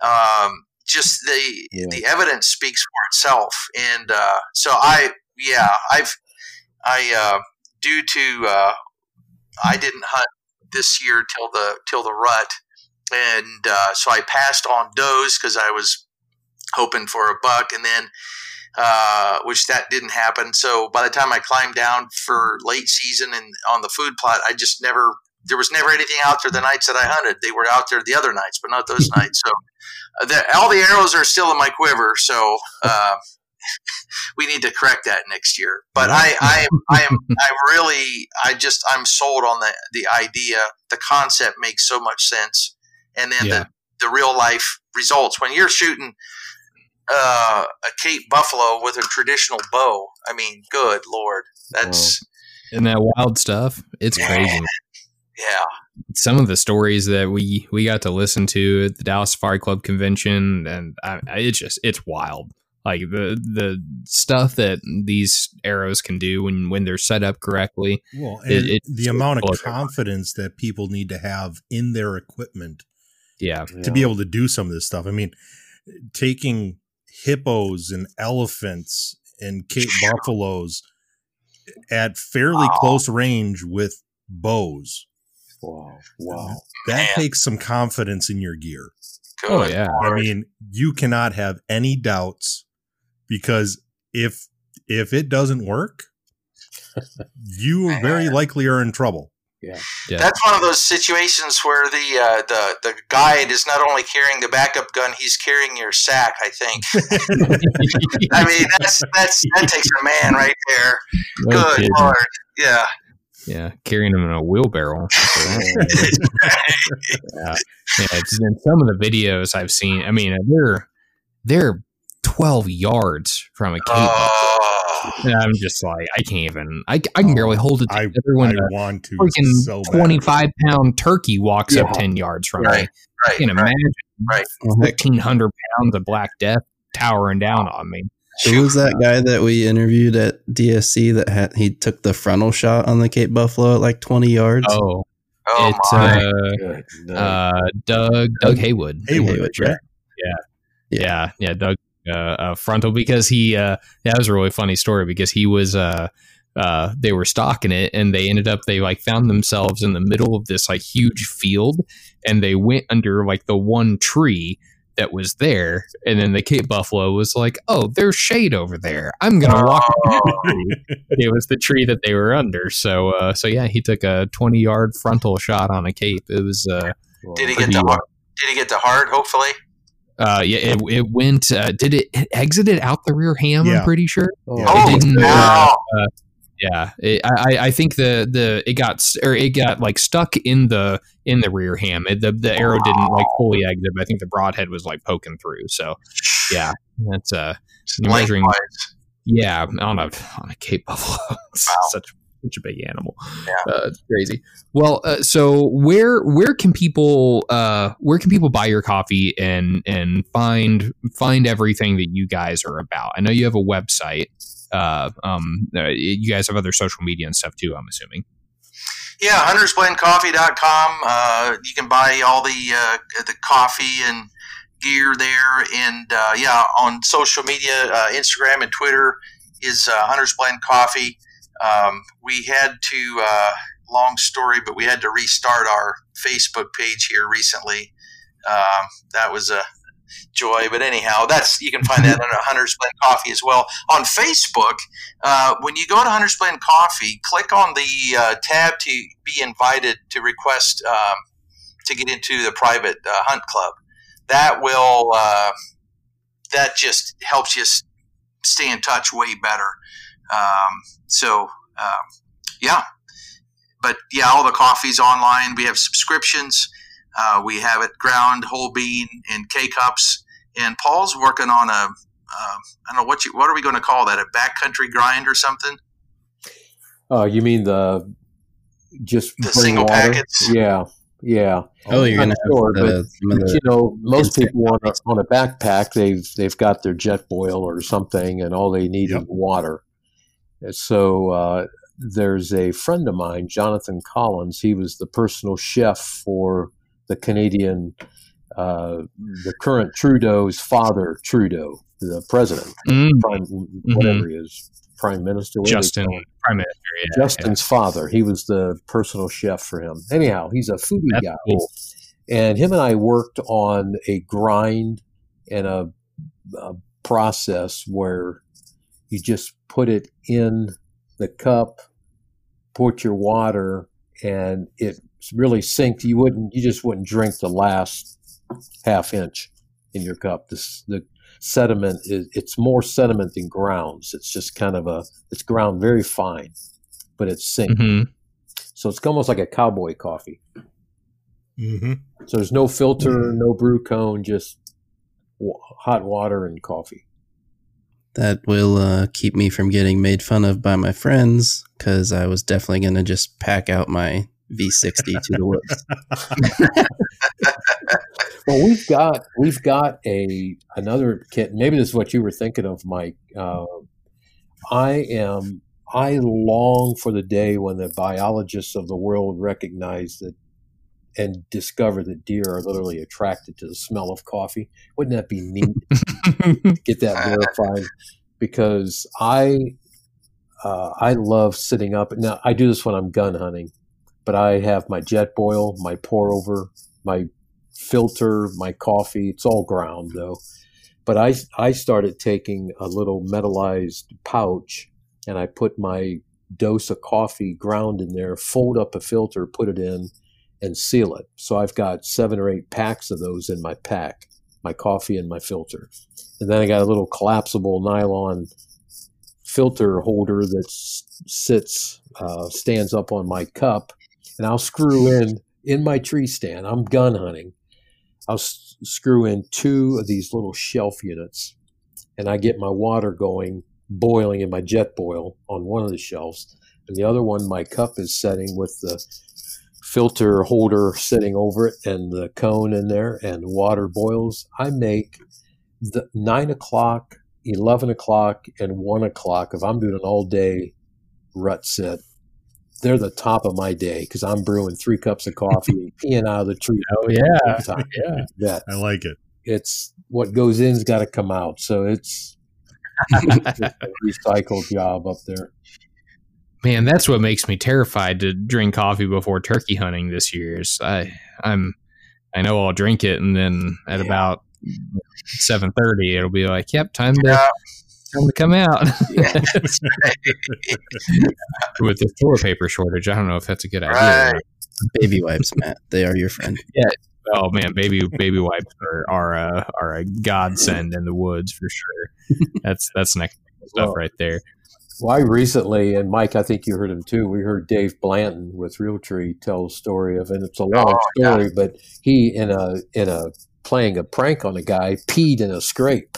C: um, just the
B: Yeah.
C: the evidence speaks for itself. And uh, so i yeah i've i uh, due to uh, i didn't hunt this year till the till the rut. And uh, so i passed on does because i was hoping for a buck and then uh, which that didn't happen. So by the time i climbed down for late season and on the food plot i just never there was never anything out there the nights that i hunted they were out there the other nights but not those nights so uh, the, all the arrows are still in my quiver so uh, we need to correct that next year but i i am i am i really i just i'm sold on the the idea the concept makes so much sense and then
A: Yeah.
C: the the real life results when you're shooting uh, a Cape buffalo with a traditional bow. I mean, good lord, that's
A: And that wild stuff, it's crazy.
C: Yeah,
A: Some of the stories that we we got to listen to at the Dallas Safari Club convention, and I, I- it's just it's wild. Like the the stuff that these arrows can do when when they're set up correctly.
D: Well,
A: It-
D: and the amount of confidence that people need to have in their equipment
A: Yeah,
D: to be able to do some of this stuff. I mean, taking hippos and elephants and Cape buffaloes at fairly
C: Wow.
D: close range with bows.
B: Wow. Wow.
D: That
C: Man.
D: takes some confidence in your gear.
C: good.
A: Oh, yeah.
D: I mean, you cannot have any doubts because if if it doesn't work, you very likely are in trouble.
A: yeah.
C: That's one of those situations where the uh, the the guide is not only carrying the backup gun, he's carrying your sack. I think. I mean, that's that's that takes a man right there. Good lord, yeah.
A: Yeah, carrying them in a wheelbarrow. yeah, yeah. It's in some of the videos I've seen. I mean, they're they're twelve yards from a cave.
C: Oh, ah.
A: And I'm just like, I can't even. I, I can barely hold it
D: I,
A: together
D: I
A: when a
D: want to
A: freaking
D: so
A: twenty five pound turkey walks up ten yards from
C: Right,
A: me. I can
C: right.
A: imagine
C: Right.
A: fifteen hundred pounds of black death towering down on me.
E: Who was that guy that we interviewed at DSC that had he took the frontal shot on the Cape Buffalo at like 20 yards?
A: Oh,
C: Oh
A: it's
C: my.
A: uh,
B: No.
A: uh, Doug Doug Haywood.
D: Haywood,
E: Haywood,
D: right?
E: yeah.
A: yeah yeah doug uh, uh frontal because he uh that was a really funny story because he was uh uh they were stalking it and they ended up they like found themselves in the middle of this like huge field and they went under like the one tree that was there and then the cape buffalo was like oh there's shade over there i'm gonna walk under the tree." it was the tree that they were under so uh so yeah he took a 20 yard frontal shot on a cape it was uh
C: Did he get
A: pretty,
C: the
A: uh,
C: heart? Did he get the heart? Hopefully.
A: Uh, yeah, it, it went. Uh, did it, it exited out the rear ham?
D: Yeah.
A: I'm pretty sure.
B: Oh,
D: Yeah.
C: Oh,
A: didn't, uh,
C: wow.
A: Yeah, it, I I think the the it got or it got like stuck in the in the rear ham. It, the the arrow didn't like fully exit. But I think the broadhead was like poking through. So yeah, that's uh measuring- yeah on a on a Cape buffalo. it's
C: Wow.
A: such such a big animal.
C: Yeah.
A: Uh, it's crazy. Well, uh, so where where can people uh where can people buy your coffee and and find find everything that you guys are about? I know you have a website. Uh, um, uh, you guys have other social media and stuff too. I'm assuming.
C: Yeah, huntersblendcoffee.com. Uh, you can buy all the uh, the coffee and gear there, and uh, yeah, on social media, uh, Instagram and Twitter is uh, Hunters Blend Coffee. Um, we had to, uh, long story, but we had to restart our Facebook page here recently. Um, that was a joy, but anyhow, that's you can find that under Hunters Blend Coffee as well on Facebook. Uh, when you go to Hunters Blend Coffee, click on the uh, tab to be invited to request um, to get into the private uh, hunt club. That will uh, that just helps you stay in touch way better. Um, so um, yeah, but yeah, all the coffee's online. We have subscriptions. Uh, we have it ground, whole bean, in K cups. And Paul's working on a um, I don't know what you what are we going to call that a backcountry grind or something.
B: Uh, you mean the just
C: The single
B: water?
C: packets?
B: Yeah, yeah.
E: Oh, you're
B: I'm
E: gonna
B: sure,
E: have the, some
B: But,
E: the
B: you know, most people on a, on a backpack, they've they've got their Jetboil or something, and all they need
D: Yep.
B: is water. So uh, there's a friend of mine, Jonathan Collins. He was the personal chef for the Canadian, uh, the current Trudeau's father, Trudeau, the president,
A: Mm,
B: prime, whatever he is, prime minister.
A: Justin. Prime Minister. Yeah,
B: Justin's father. He was the personal chef for him. Anyhow, he's a foodie
A: That's
B: guy.
A: cool.
B: And him and I worked on a grind and a, a process where you just put it in the cup, put your water, and it really synced. You wouldn't, you just wouldn't drink the last half inch in your cup. This the sediment is it's more sediment than grounds. It's just kind of a it's ground very fine, but it's synced.
A: Mhm.
B: So it's almost like a cowboy coffee.
D: hmm
B: So there's no filter, no brew cone, just wa- hot water and coffee.
E: that will uh, keep me from getting made fun of by my friends because I was definitely going to just pack out my V60 to the woods.
B: Well, we've got we've got a another kit. Maybe this is what you were thinking of, Mike. Uh, I am. I long for the day when the biologists of the world recognize that and discover that deer are literally attracted to the smell of coffee. Wouldn't that be neat? get that verified because I uh, I love sitting up. Now I do this when I'm gun hunting, but I have my Jetboil, my pour over, my filter, my coffee. It's all ground though. But I I started taking a little metallized pouch and I put my dose of coffee ground in there, fold up a filter, put it in, and seal it. So I've got seven or eight packs of those in my pack, my coffee and my filter. And then I got a little collapsible nylon filter holder that sits, uh, stands up on my cup, and I'll screw in in my tree stand. I'm gun hunting. I'll s- screw in two of these little shelf units, and I get my water going, boiling in my Jetboil on one of the shelves, and the other one, my cup is setting with the filter holder sitting over it and the cone in there and water boils. I make the nine o'clock, eleven o'clock, and one o'clock. If I'm doing an all day rut sit, they're the top of my day because I'm brewing three cups of coffee and peeing out of the tree.
A: oh yeah,
B: Time.
A: yeah.
B: That
D: I like it.
B: it's what goes in's got to come out. So it's, it's a recycle job up there.
A: Man, that's what makes me terrified to drink coffee before turkey hunting this year. Is I, I'm, I know I'll drink it, and then at
C: Yeah.
A: about seven thirty, it'll be like, "Yep, time to
C: Yeah.
A: time to come out."
C: Yeah.
A: With the toilet paper shortage, I don't know if that's a good idea.
C: Right.
A: not.
E: Baby wipes, Matt. They are your friend. Yeah.
A: Oh man, baby baby wipes are are a, are a godsend in the woods for sure. That's that's next level stuff
B: Well,
A: right there.
B: Well, I recently, and Mike, I think you heard him too. We heard Dave Blanton with Realtree tell a story of, and it's a long
C: Oh, yeah.
B: story, but he in a in a playing a prank on a guy peed in a scrape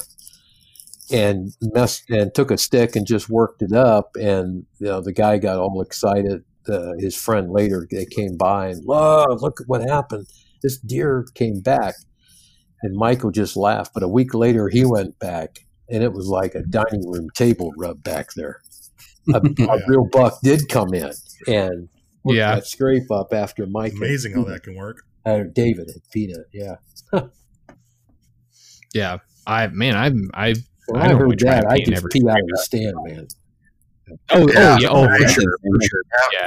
B: and messed and took a stick and just worked it up, and you know the guy got all excited. Uh, his friend later they came by and love, look at what happened. This deer came back, and Michael just laughed. But a week later, he went back, and it was like a dining room table rub back there. A, a real buck did come in and
A: Yeah.
B: that scrape up after Mike.
D: Amazing how that can work.
B: uh, David had peanut. Yeah,
A: Yeah, I man, I I
B: when
A: I
B: I,
A: don't
B: heard
A: try
B: that, I
A: pee in
B: just
A: every
B: pee out of the stand, man.
A: oh
C: Yeah,
A: oh yeah oh for sure for sure. yeah.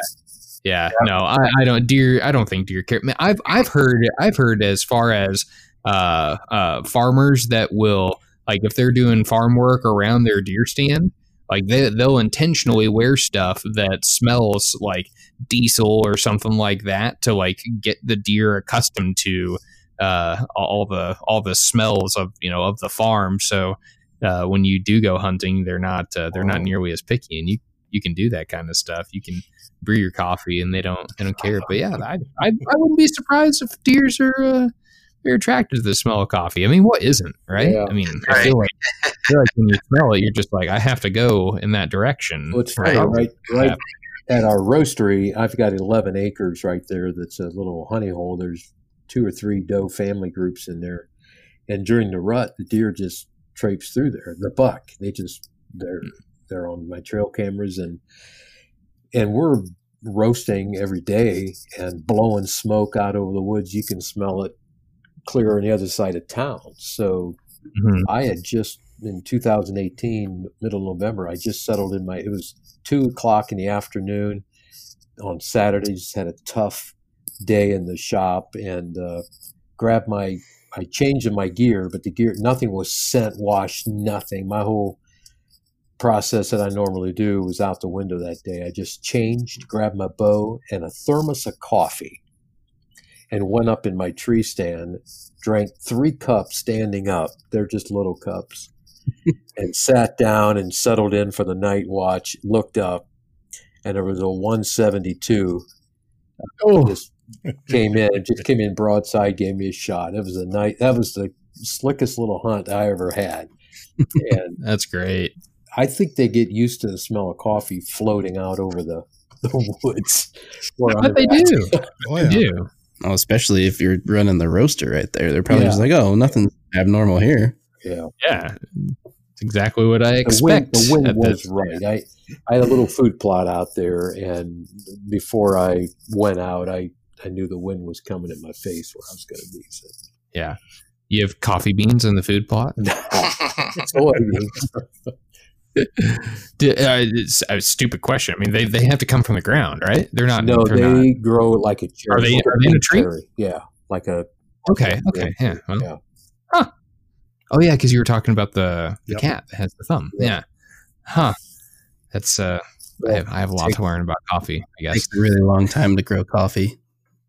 A: Yeah. No I, I don't deer I don't think deer care man, I've I've heard I've heard as far as uh uh farmers that will like if they're doing farm work around their deer stand like they they'll intentionally wear stuff that smells like diesel or something like that to like get the deer accustomed to uh all the all the smells of you know of the farm. So uh, when you do go hunting, they're not uh, they're not nearly as picky, and you you can do that kind of stuff. You can brew your coffee, and they don't they don't care. But yeah, I I, I wouldn't be surprised if deers are uh, they're attracted to the smell of coffee. I mean, what isn't right?
B: Yeah.
A: I mean, I feel like I feel like when you smell it, you're just like I have to go in that direction.
B: Well, it's funny, right? Right at our roastery, I've got 11 acres right there. That's a little honey hole. There's two or three doe family groups in there, and during the rut, the deer just traipse through there. The buck, they just they're they're on my trail cameras, and and we're roasting every day and blowing smoke out over the woods. You can smell it clear on the other side of town. So
A: Mhm.
B: I had just in 2018, middle of November, I just settled in my. It was two o'clock in the afternoon on Saturday. Just had a tough day in the shop and uh, grabbed my. I changed in my gear, but the gear nothing was scent washed, nothing. My whole process that I normally do was out the window that day. I just changed, grabbed my bow and a thermos of coffee, and went up in my tree stand drank three cups standing up. They're just little cups. and sat down and settled in for the night watch, looked up, and there was a 172
A: Oh,
B: just came in. Just came in broadside, gave me a shot. It was a night. That was the slickest little hunt I ever had. and
A: that's great.
B: I think they get used to the smell of coffee floating out over the, the woods. where
A: But they
B: at.
A: do.
D: Oh
A: They do.
E: Oh, especially if you're running the roaster right there. They're probably
B: Yeah.
E: just like, oh, nothing abnormal here.
B: Yeah.
A: Yeah, it's exactly what I
B: the wind,
A: expect.
B: the wind was
A: this-
B: right. I, I had a little food plot out there, and before I went out, I, I knew the wind was coming at my face where I was going to be. So.
A: Yeah, you have coffee beans in the food plot.
B: Soybeans.
A: Uh, it's a stupid question. I mean, they, they have to come from the ground, right? They're not.
B: no,
A: they're
B: they
A: not-
B: grow like a cherry.
A: Are they- are they in a tree?
B: cherry. Yeah, like a.
A: Okay. Okay. Yeah. well,
B: Yeah.
A: Oh yeah, because you were talking about the, the
D: Yep.
A: cat that has the thumb.
B: Yeah.
A: Yeah. Huh. That's uh. I have, I have a lot to learn about coffee. I guess.
E: takes a really long time to grow coffee.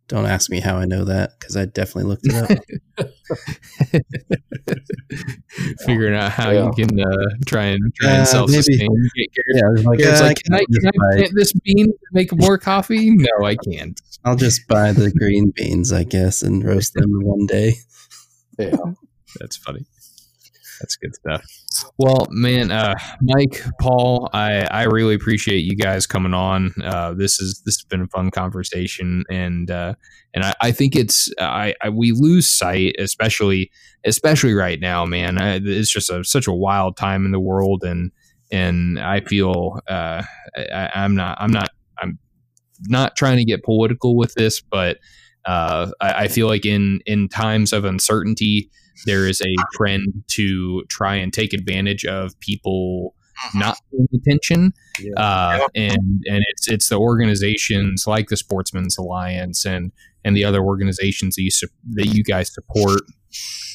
E: Don't ask me how I know that because I definitely looked it up.
A: Figuring out how
B: Yeah.
A: you can uh, try and try
E: Uh,
A: and self sustain.
E: yeah, I was like,
A: It's
E: uh,
A: like, can I,
E: I'll
A: can I
E: buy-
A: plant this bean to make more coffee? No, I can't.
E: I'll just buy the green beans, I guess, and roast them one day.
B: Yeah.
A: That's funny. That's good stuff. Well, man, uh, Mike, Paul, I, I really appreciate you guys coming on. Uh, this is this has been a fun conversation, and uh, and I, I think it's I, I we lose sight, especially especially right now, man. I, it's just a, such a wild time in the world, and and I feel uh, I, I'm not I'm not I'm not trying to get political with this, but uh, I, I feel like in in times of uncertainty there is a trend to try and take advantage of people not paying attention
B: Yeah.
A: uh, and and it's it's the organizations like the Sportsmen's Alliance and and the other organizations that you su- that you guys support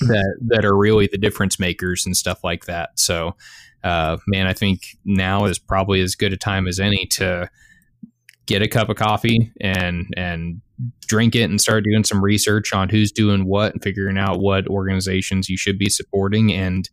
A: that that are really the difference makers and stuff like that. So, uh, man, I think now is probably as good a time as any to get a cup of coffee and and drink it and start doing some research on who's doing what and figuring out what organizations you should be supporting. And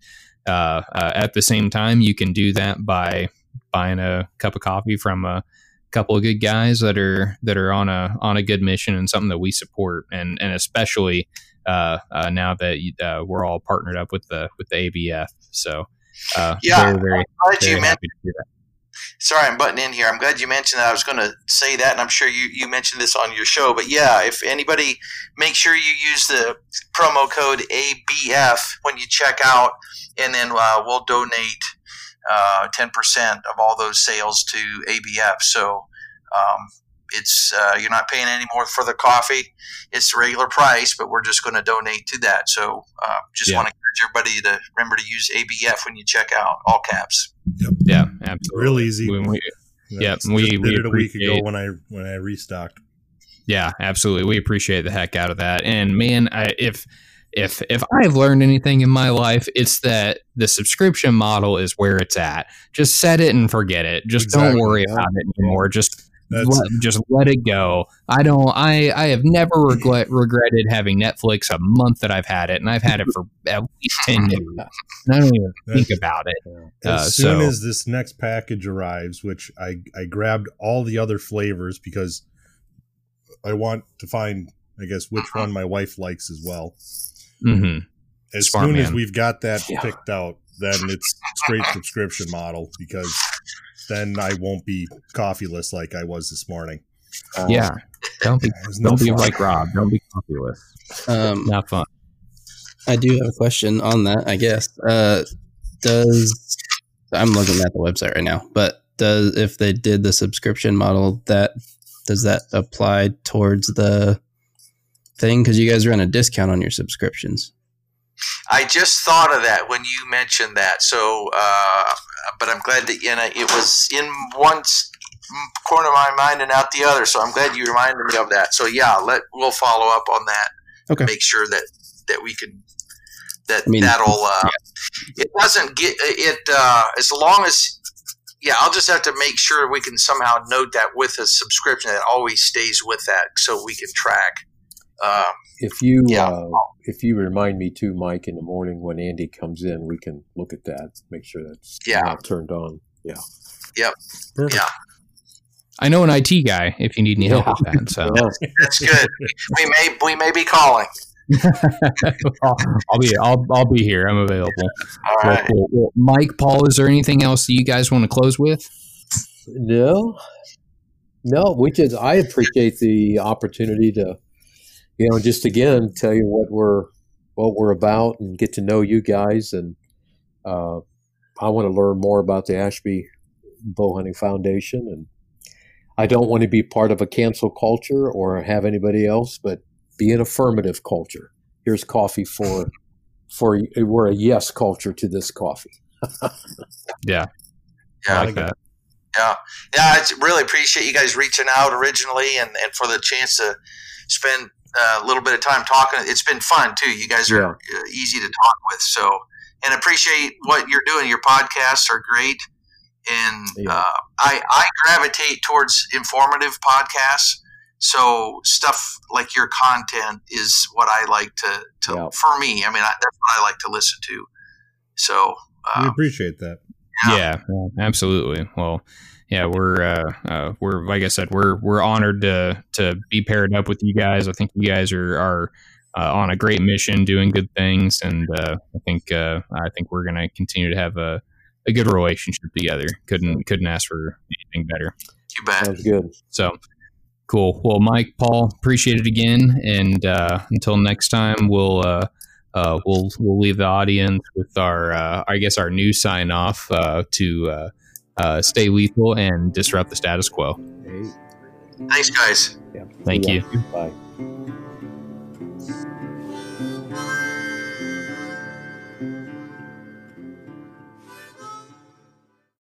A: uh, uh, at the same time you can do that by buying a cup of coffee from a couple of good guys that are that are on a on a good mission and something that we support. And and especially uh, uh, now that uh, we're all partnered up with the with the ABF. So uh,
C: Yeah,
A: very very,
C: Glad
A: very
C: you
A: happy to do that.
C: Sorry, I'm butting in here. I'm glad you mentioned that. I was going to say that, and I'm sure you, you mentioned this on your show. But yeah, if anybody, make sure you use the promo code ABF when you check out, and then uh, we'll donate uh, 10% of all those sales to ABF. So um, it's uh, you're not paying any more for the coffee. It's the regular price, but we're just going to donate to that. So uh, just
A: Yeah.
C: want to everybody to remember to use ABF when you check out, all caps.
A: Yeah, absolutely.
D: Real easy.
A: We- we- Yeah,
D: Just
A: we-
D: did it a week ago when I when I restocked.
A: Yeah, absolutely. We appreciate the heck out of that. And man, I, if if if I've learned anything in my life, it's that the subscription model is where it's at. Just set it and forget it. Just
D: Exactly,
A: don't worry about it anymore. Just
D: That's
A: let, just let it go. I don't. I I have never regret, regretted having Netflix a month that I've had it, and I've had it for at least ten years. And I don't even think about it.
B: Yeah.
D: as
A: Uh,
D: soon
A: so-
D: as this next package arrives, which I I grabbed all the other flavors because I want to find I guess which one my wife likes as well.
A: hmm
D: As
A: Smart
D: soon as we've got that
B: Yeah.
D: picked out, then it's straight subscription model because then I won't be coffeeless like I was this morning.
B: Uh,
A: Yeah. Don't be
D: no
A: don't be like Rob. Don't be coffeeless.
E: Um,
A: Not fun.
E: I do have a question on that. I guess uh, does I'm looking at the website right now, but does if they did the subscription model, that does that apply towards the thing? Because you guys run a discount on your subscriptions.
C: I just thought of that when you mentioned that. So, uh, but I'm glad that you know it was in one corner of my mind and out the other. So I'm glad you reminded me of that. So yeah, let we'll follow up on that.
E: Okay.
C: Make sure that that we can that
E: I mean,
C: that'll uh, it doesn't get it uh, as long as yeah. I'll just have to make sure we can somehow note that with a subscription that always stays with that so we can track. Um,
B: If you
C: Yeah.
B: uh, if you remind me too, Mike, in the morning when Andy comes in, we can look at that, make sure that's
C: Yeah.
B: not turned on. Yeah.
D: Perfect.
C: Yeah.
A: I know an IT guy if you need any help with that. So
C: that's good. we may we may be calling.
A: I'll, I'll be I'll, I'll be here. I'm available.
C: All
A: Well, cool. Well, Mike, Paul, is there anything else that you guys want to close with?
B: no, no. We just I appreciate the opportunity to, you know, just again tell you what we're what we're about and get to know you guys. And uh, I want to learn more about the Ashby Bow Hunting Foundation. And I don't want to be part of a cancel culture or have anybody else, but be an affirmative culture. Here's coffee for for we're a yes culture to this coffee.
A: Yeah,
C: Yeah.
A: I like that.
C: Yeah, yeah. I really appreciate you guys reaching out originally, and, and for the chance to spend a little bit of time talking. It's been fun too. You guys are uh, easy to talk with. So, and appreciate what you're doing. Your podcasts are great, and
B: Yeah.
C: uh, I I gravitate towards informative podcasts. So stuff like your content is what I like to to
B: Yeah.
C: for me. I mean, I, that's what I like to listen to. So.
D: We
C: Uh,
D: appreciate that.
C: Yeah.
A: Yeah, yeah, absolutely. Well, yeah, we're uh, uh, we're like I said, we're we're honored to to be paired up with you guys. I think you guys are are uh, on a great mission, doing good things, and uh, I think uh, I think we're going to continue to have a, a good relationship together. Couldn't couldn't ask for anything better.
C: you bet.
B: Sounds good.
A: So cool. Well, Mike, Paul, appreciate it again, and uh, until next time, we'll. Uh, uh, we'll we'll leave the audience with our uh, I guess our new sign off uh, to uh, stay lethal and disrupt the status quo.
B: Hey,
C: Thanks, guys.
B: yeah.
A: Thank you.
B: Bye.